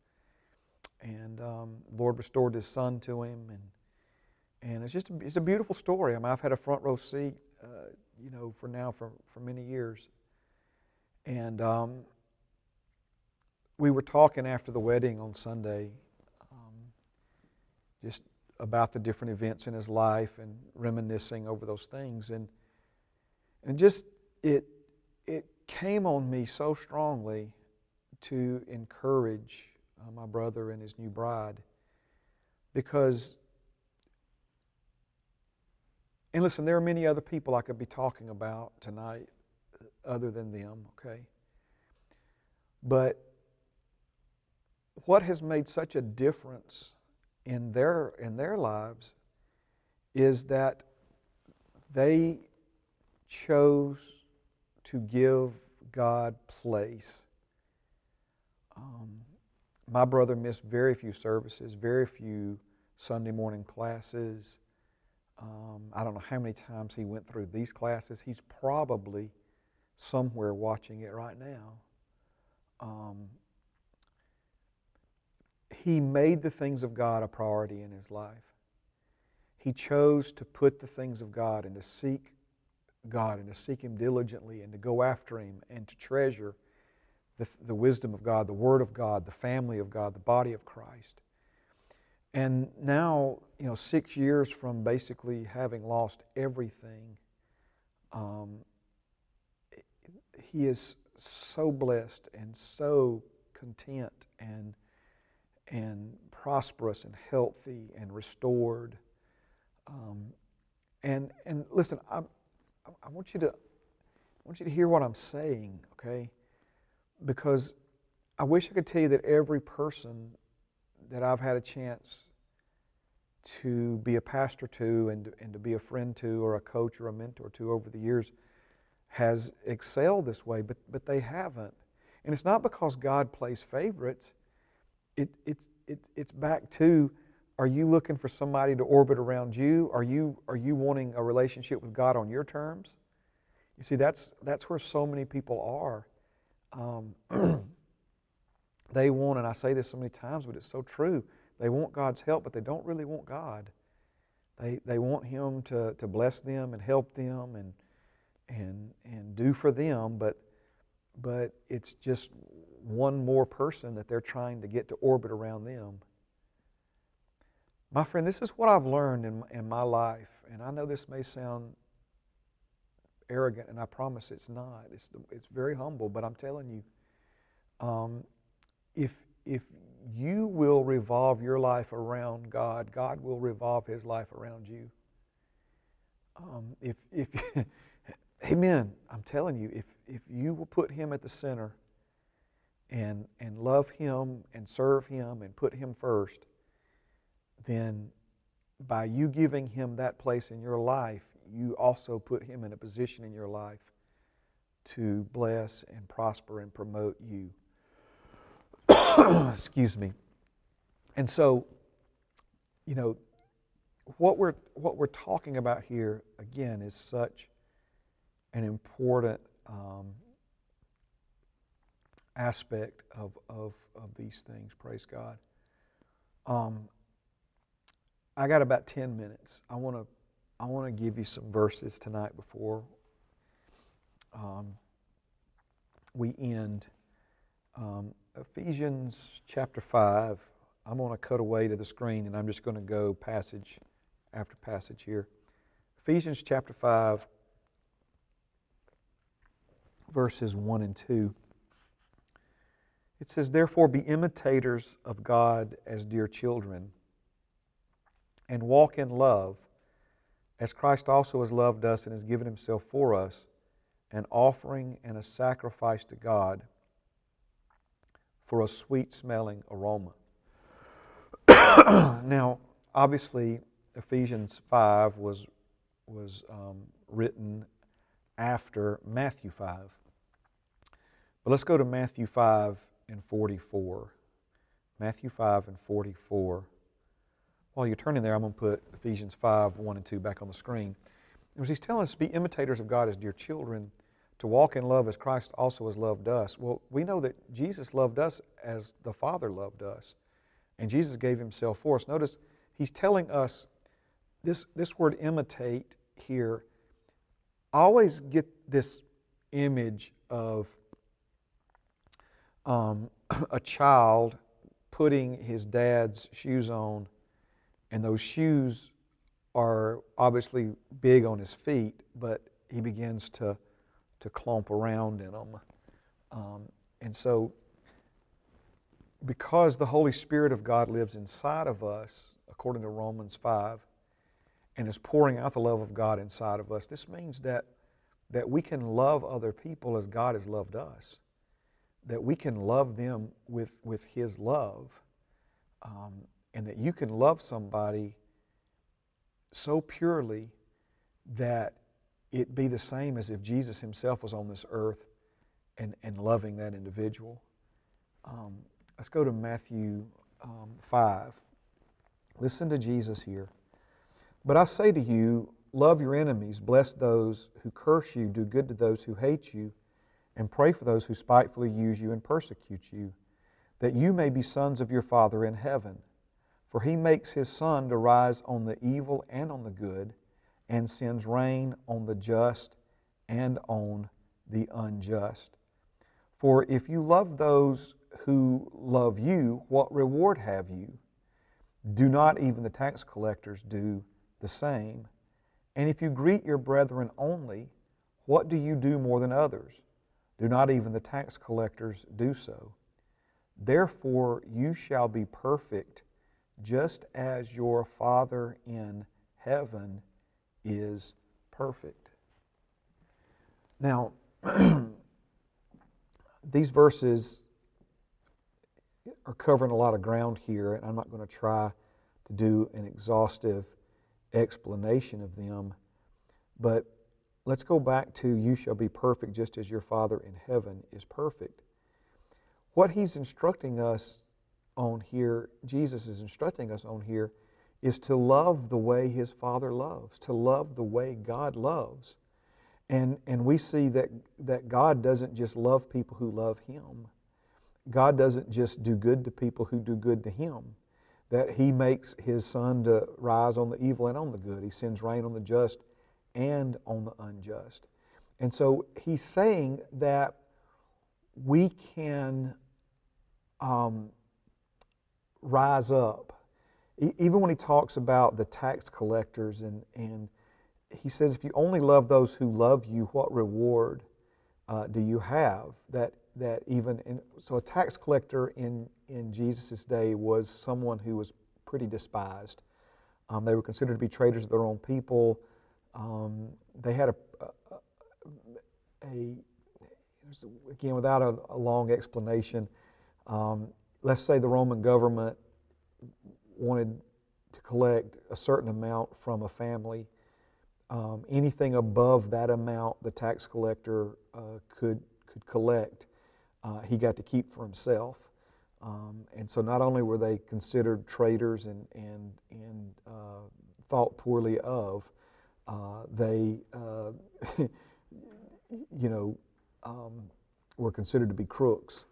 And um, Lord restored his son to him, and, and it's just a, it's a beautiful story. I mean, I've had a front row seat, uh, you know, for now for, for many years. And um, we were talking after the wedding on Sunday, um, just about the different events in his life and reminiscing over those things. And, and just, it, it came on me so strongly to encourage uh, my brother and his new bride because and listen there are many other people i could be talking about tonight uh, other than them okay but what has made such a difference in their in their lives is that they chose to give God place. Um, my brother missed very few services, very few Sunday morning classes. Um, I don't know how many times he went through these classes. He's probably somewhere watching it right now. Um, he made the things of God a priority in his life. He chose to put the things of God and to seek God and to seek Him diligently and to go after Him and to treasure the, the wisdom of God, the Word of God, the family of God, the body of Christ. And now, you know, six years from basically having lost everything, um, he is so blessed and so content and and prosperous and healthy and restored. Um, and and listen, I'm, I want you to I want you to hear what I'm saying, okay? Because I wish I could tell you that every person that I've had a chance to be a pastor to and, and to be a friend to or a coach or a mentor to over the years has excelled this way, but, but they haven't. And it's not because God plays favorites. It, it's, it, it's back to are you looking for somebody to orbit around you? Are you, are you wanting a relationship with God on your terms? You see, that's, that's where so many people are. Um, they want, and I say this so many times, but it's so true. They want God's help, but they don't really want God. They, they want Him to, to bless them and help them and, and, and do for them, but, but it's just one more person that they're trying to get to orbit around them. My friend, this is what I've learned in, in my life, and I know this may sound arrogant, and I promise it's not. It's, it's very humble, but I'm telling you, um, if, if you will revolve your life around God, God will revolve His life around you. Um, if, if, amen, I'm telling you, if, if you will put Him at the center and, and love Him and serve Him and put Him first, then by you giving him that place in your life, you also put him in a position in your life to bless and prosper and promote you. Excuse me. And so, you know, what we're what we're talking about here again is such an important um, aspect of, of, of these things. Praise God. Um, I got about 10 minutes. I want to I want to give you some verses tonight before um, we end. Um, Ephesians chapter 5. I'm going to cut away to the screen and I'm just going to go passage after passage here. Ephesians chapter 5, verses 1 and 2. It says, Therefore, be imitators of God as dear children and walk in love, as Christ also has loved us and has given himself for us, an offering and a sacrifice to God for a sweet smelling aroma. now, obviously, Ephesians 5 was, was um, written after Matthew 5. But let's go to Matthew 5 and 44. Matthew 5 and 44. While you're turning there, I'm going to put Ephesians 5 1 and 2 back on the screen. Because he's telling us to be imitators of God as dear children, to walk in love as Christ also has loved us. Well, we know that Jesus loved us as the Father loved us, and Jesus gave himself for us. Notice he's telling us this, this word imitate here, I always get this image of um, a child putting his dad's shoes on, and those shoes are obviously big on his feet, but he begins to, to clump around in them. Um, and so, because the Holy Spirit of God lives inside of us, according to Romans 5, and is pouring out the love of God inside of us, this means that, that we can love other people as God has loved us that we can love them with, with His love, um, and that you can love somebody so purely that it be the same as if Jesus Himself was on this earth and, and loving that individual. Um, let's go to Matthew um, 5. Listen to Jesus here. But I say to you, love your enemies, bless those who curse you, do good to those who hate you and pray for those who spitefully use you and persecute you, that you may be sons of your Father in heaven. For he makes his sun to rise on the evil and on the good, and sends rain on the just and on the unjust. For if you love those who love you, what reward have you? Do not even the tax collectors do the same? And if you greet your brethren only, what do you do more than others? Do not even the tax collectors do so. Therefore, you shall be perfect, just as your Father in heaven is perfect. Now, these verses are covering a lot of ground here, and I'm not going to try to do an exhaustive explanation of them. But Let's go back to you shall be perfect just as your Father in heaven is perfect. What he's instructing us on here, Jesus is instructing us on here, is to love the way his Father loves, to love the way God loves. And, and we see that, that God doesn't just love people who love him. God doesn't just do good to people who do good to him. That he makes his sun to rise on the evil and on the good. He sends rain on the just and on the unjust. And so he's saying that we can um, rise up. E- even when he talks about the tax collectors, and, and he says, if you only love those who love you, what reward uh, do you have? That, that even, in, so a tax collector in, in Jesus' day was someone who was pretty despised. Um, they were considered to be traitors of their own people. Um, they had a, a, a, again, without a, a long explanation, um, let's say the Roman government wanted to collect a certain amount from a family. Um, anything above that amount the tax collector uh, could, could collect, uh, he got to keep for himself. Um, and so not only were they considered traitors and, and, and uh, thought poorly of, uh, they, uh, you know, um, were considered to be crooks.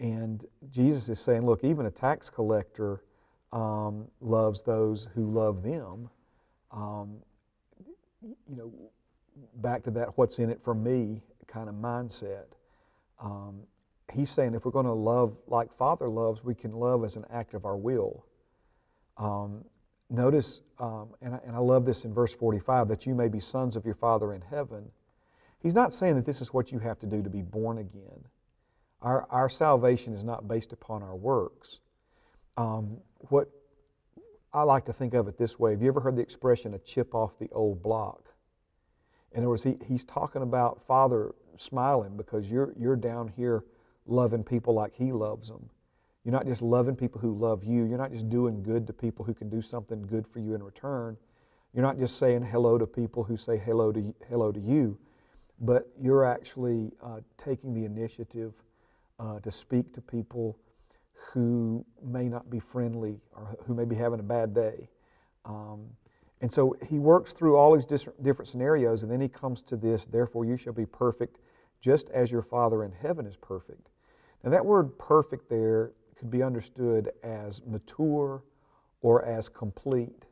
And Jesus is saying, look, even a tax collector um, loves those who love them. Um, you know, back to that what's in it for me kind of mindset. Um, he's saying if we're going to love like Father loves, we can love as an act of our will. Um, Notice, um, and, I, and I love this in verse 45, that you may be sons of your Father in heaven. He's not saying that this is what you have to do to be born again. Our, our salvation is not based upon our works. Um, what I like to think of it this way have you ever heard the expression, a chip off the old block? In other words, he, he's talking about Father smiling because you're, you're down here loving people like He loves them. You're not just loving people who love you. You're not just doing good to people who can do something good for you in return. You're not just saying hello to people who say hello to, hello to you, but you're actually uh, taking the initiative uh, to speak to people who may not be friendly or who may be having a bad day. Um, and so he works through all these different scenarios, and then he comes to this, therefore you shall be perfect just as your Father in heaven is perfect. Now, that word perfect there could be understood as mature or as complete.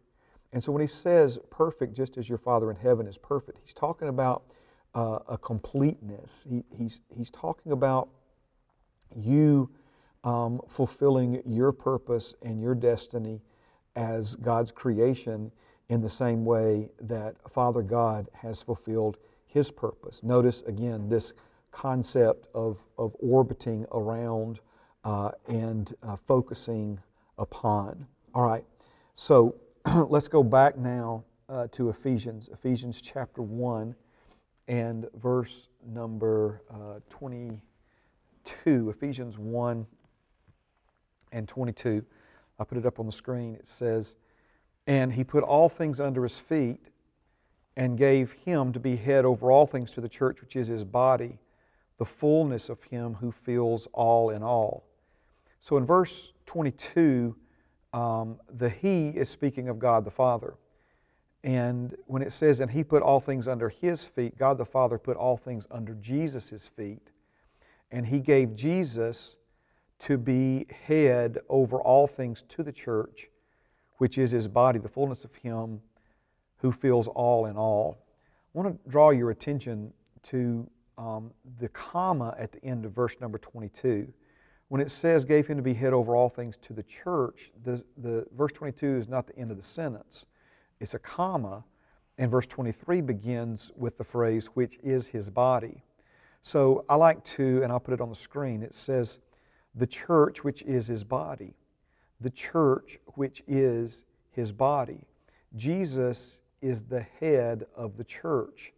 And so when he says perfect, just as your Father in heaven is perfect, he's talking about uh, a completeness. He, he's, he's talking about you um, fulfilling your purpose and your destiny as God's creation in the same way that Father God has fulfilled his purpose. Notice again this concept of, of orbiting around uh, and uh, focusing upon. All right, so let's go back now uh, to Ephesians, Ephesians chapter 1 and verse number uh, 22. Ephesians 1 and 22. I put it up on the screen. It says, And he put all things under his feet and gave him to be head over all things to the church, which is his body, the fullness of him who fills all in all. So in verse 22, um, the He is speaking of God the Father. And when it says, and He put all things under His feet, God the Father put all things under Jesus' feet. And He gave Jesus to be head over all things to the church, which is His body, the fullness of Him who fills all in all. I want to draw your attention to um, the comma at the end of verse number 22 when it says gave him to be head over all things to the church, the, the verse 22 is not the end of the sentence. It's a comma, and verse 23 begins with the phrase, which is his body. So I like to, and I'll put it on the screen, it says, the church which is his body. The church which is his body. Jesus is the head of the church.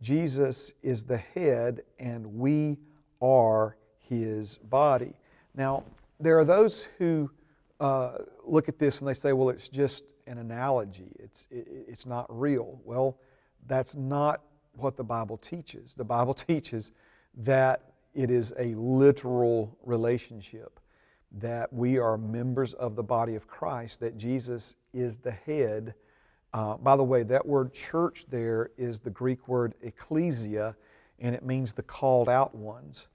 Jesus is the head, and we are his body. Now, there are those who uh, look at this and they say, well, it's just an analogy, it's, it, it's not real. Well, that's not what the Bible teaches. The Bible teaches that it is a literal relationship, that we are members of the body of Christ, that Jesus is the head. Uh, by the way, that word church there is the Greek word ecclesia, and it means the called out ones.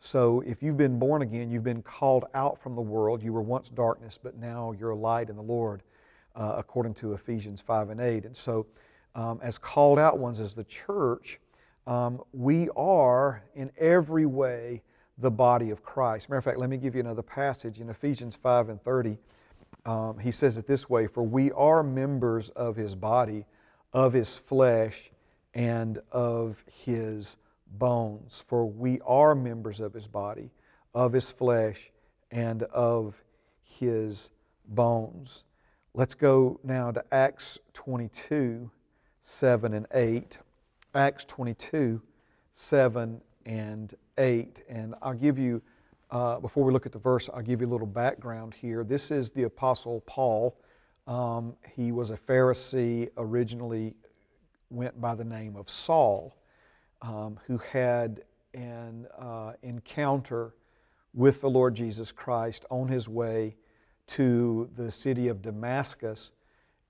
So if you've been born again, you've been called out from the world. You were once darkness, but now you're a light in the Lord, uh, according to Ephesians 5 and 8. And so, um, as called out ones, as the church, um, we are in every way the body of Christ. Matter of fact, let me give you another passage in Ephesians 5 and 30. Um, he says it this way For we are members of his body, of his flesh, and of his bones, for we are members of his body, of his flesh, and of his bones. Let's go now to Acts 22, 7 and 8. Acts 22, 7 and 8. And I'll give you, uh, before we look at the verse, I'll give you a little background here. This is the Apostle Paul. Um, he was a Pharisee, originally went by the name of Saul um, who had an uh, encounter with the Lord Jesus Christ on his way to the city of Damascus.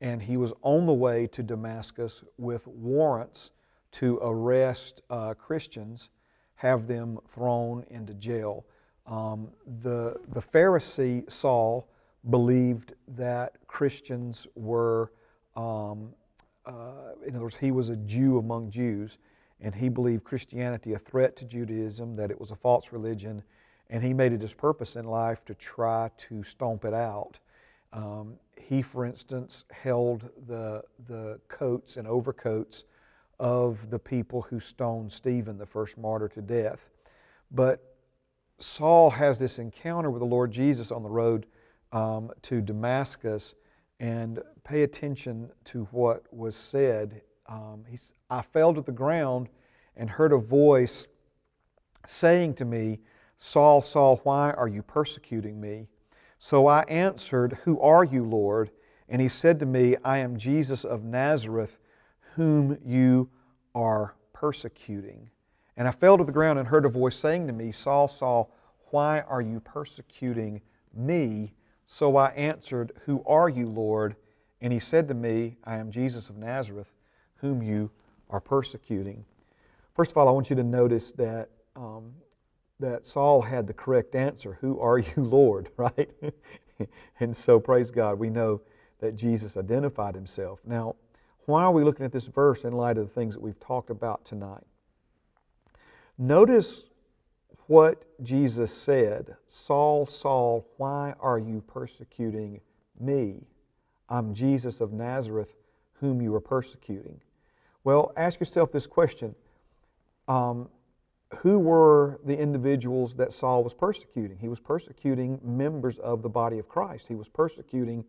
And he was on the way to Damascus with warrants to arrest uh, Christians, have them thrown into jail. Um, the, the Pharisee Saul believed that Christians were, um, uh, in other words, he was a Jew among Jews and he believed Christianity a threat to Judaism, that it was a false religion, and he made it his purpose in life to try to stomp it out. Um, he, for instance, held the, the coats and overcoats of the people who stoned Stephen, the first martyr, to death. But Saul has this encounter with the Lord Jesus on the road um, to Damascus, and pay attention to what was said um, I fell to the ground and heard a voice saying to me, Saul, Saul, why are you persecuting me? So I answered, Who are you, Lord? And he said to me, I am Jesus of Nazareth, whom you are persecuting. And I fell to the ground and heard a voice saying to me, Saul, Saul, why are you persecuting me? So I answered, Who are you, Lord? And he said to me, I am Jesus of Nazareth whom you are persecuting. First of all, I want you to notice that, um, that Saul had the correct answer Who are you, Lord? Right? and so, praise God, we know that Jesus identified himself. Now, why are we looking at this verse in light of the things that we've talked about tonight? Notice what Jesus said Saul, Saul, why are you persecuting me? I'm Jesus of Nazareth, whom you are persecuting. Well, ask yourself this question um, Who were the individuals that Saul was persecuting? He was persecuting members of the body of Christ. He was persecuting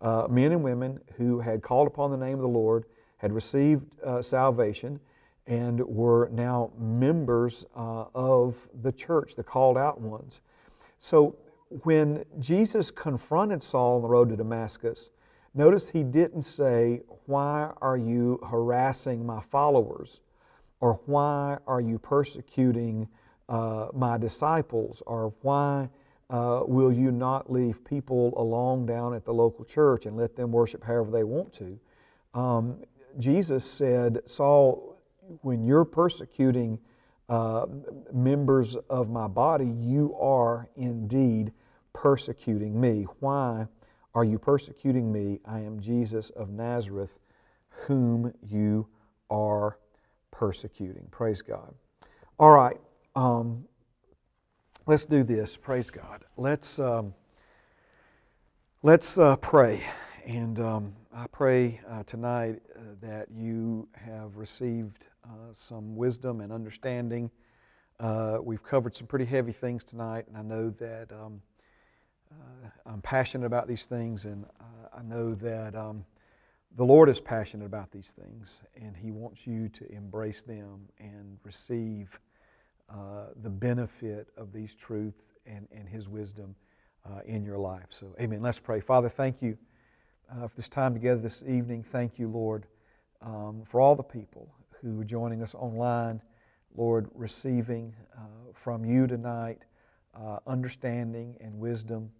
uh, men and women who had called upon the name of the Lord, had received uh, salvation, and were now members uh, of the church, the called out ones. So when Jesus confronted Saul on the road to Damascus, notice he didn't say, Why are you harassing my followers? Or why are you persecuting uh, my disciples? Or why uh, will you not leave people alone down at the local church and let them worship however they want to? Um, Jesus said, Saul, when you're persecuting uh, members of my body, you are indeed persecuting me. Why are you persecuting me? I am Jesus of Nazareth, whom you are persecuting. Praise God. All right. Um, let's do this. Praise God. Let's um, let's uh, pray, and um, I pray uh, tonight uh, that you have received uh, some wisdom and understanding. Uh, we've covered some pretty heavy things tonight, and I know that um, I'm passionate about these things, and I know that um, the Lord is passionate about these things, and He wants you to embrace them and receive uh, the benefit of these truths and, and His wisdom uh, in your life. So, amen. Let's pray. Father, thank you uh, for this time together this evening. Thank you, Lord, um, for all the people who are joining us online. Lord, receiving uh, from you tonight uh, understanding and wisdom.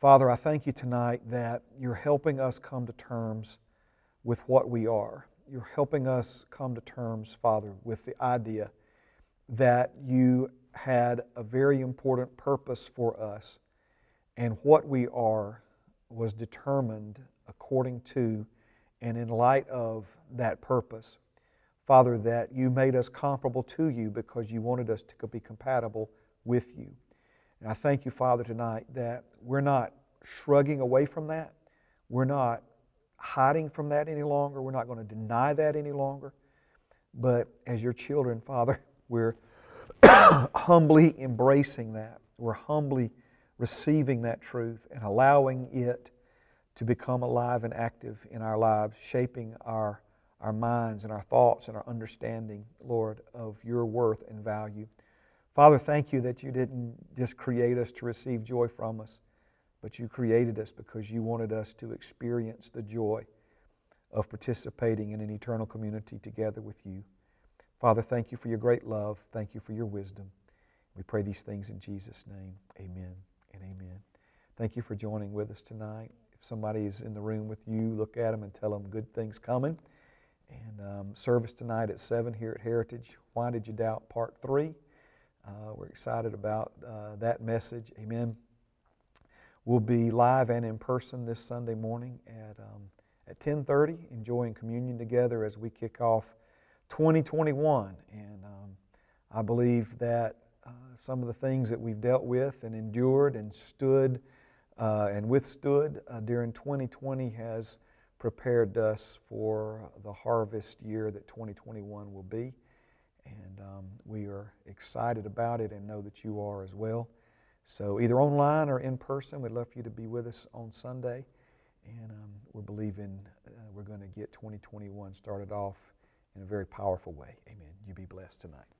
Father, I thank you tonight that you're helping us come to terms with what we are. You're helping us come to terms, Father, with the idea that you had a very important purpose for us, and what we are was determined according to and in light of that purpose. Father, that you made us comparable to you because you wanted us to be compatible with you. And I thank you, Father, tonight that we're not shrugging away from that. We're not hiding from that any longer. We're not going to deny that any longer. But as your children, Father, we're humbly embracing that. We're humbly receiving that truth and allowing it to become alive and active in our lives, shaping our, our minds and our thoughts and our understanding, Lord, of your worth and value. Father, thank you that you didn't just create us to receive joy from us, but you created us because you wanted us to experience the joy of participating in an eternal community together with you. Father, thank you for your great love. Thank you for your wisdom. We pray these things in Jesus' name. Amen and amen. Thank you for joining with us tonight. If somebody is in the room with you, look at them and tell them good things coming. And um, service tonight at 7 here at Heritage. Why Did You Doubt? Part 3. Uh, we're excited about uh, that message. Amen. We'll be live and in person this Sunday morning at, um, at 10.30, enjoying communion together as we kick off 2021. And um, I believe that uh, some of the things that we've dealt with and endured and stood uh, and withstood uh, during 2020 has prepared us for the harvest year that 2021 will be. And um, we are excited about it and know that you are as well. So, either online or in person, we'd love for you to be with us on Sunday. And um, we're believing uh, we're going to get 2021 started off in a very powerful way. Amen. You be blessed tonight.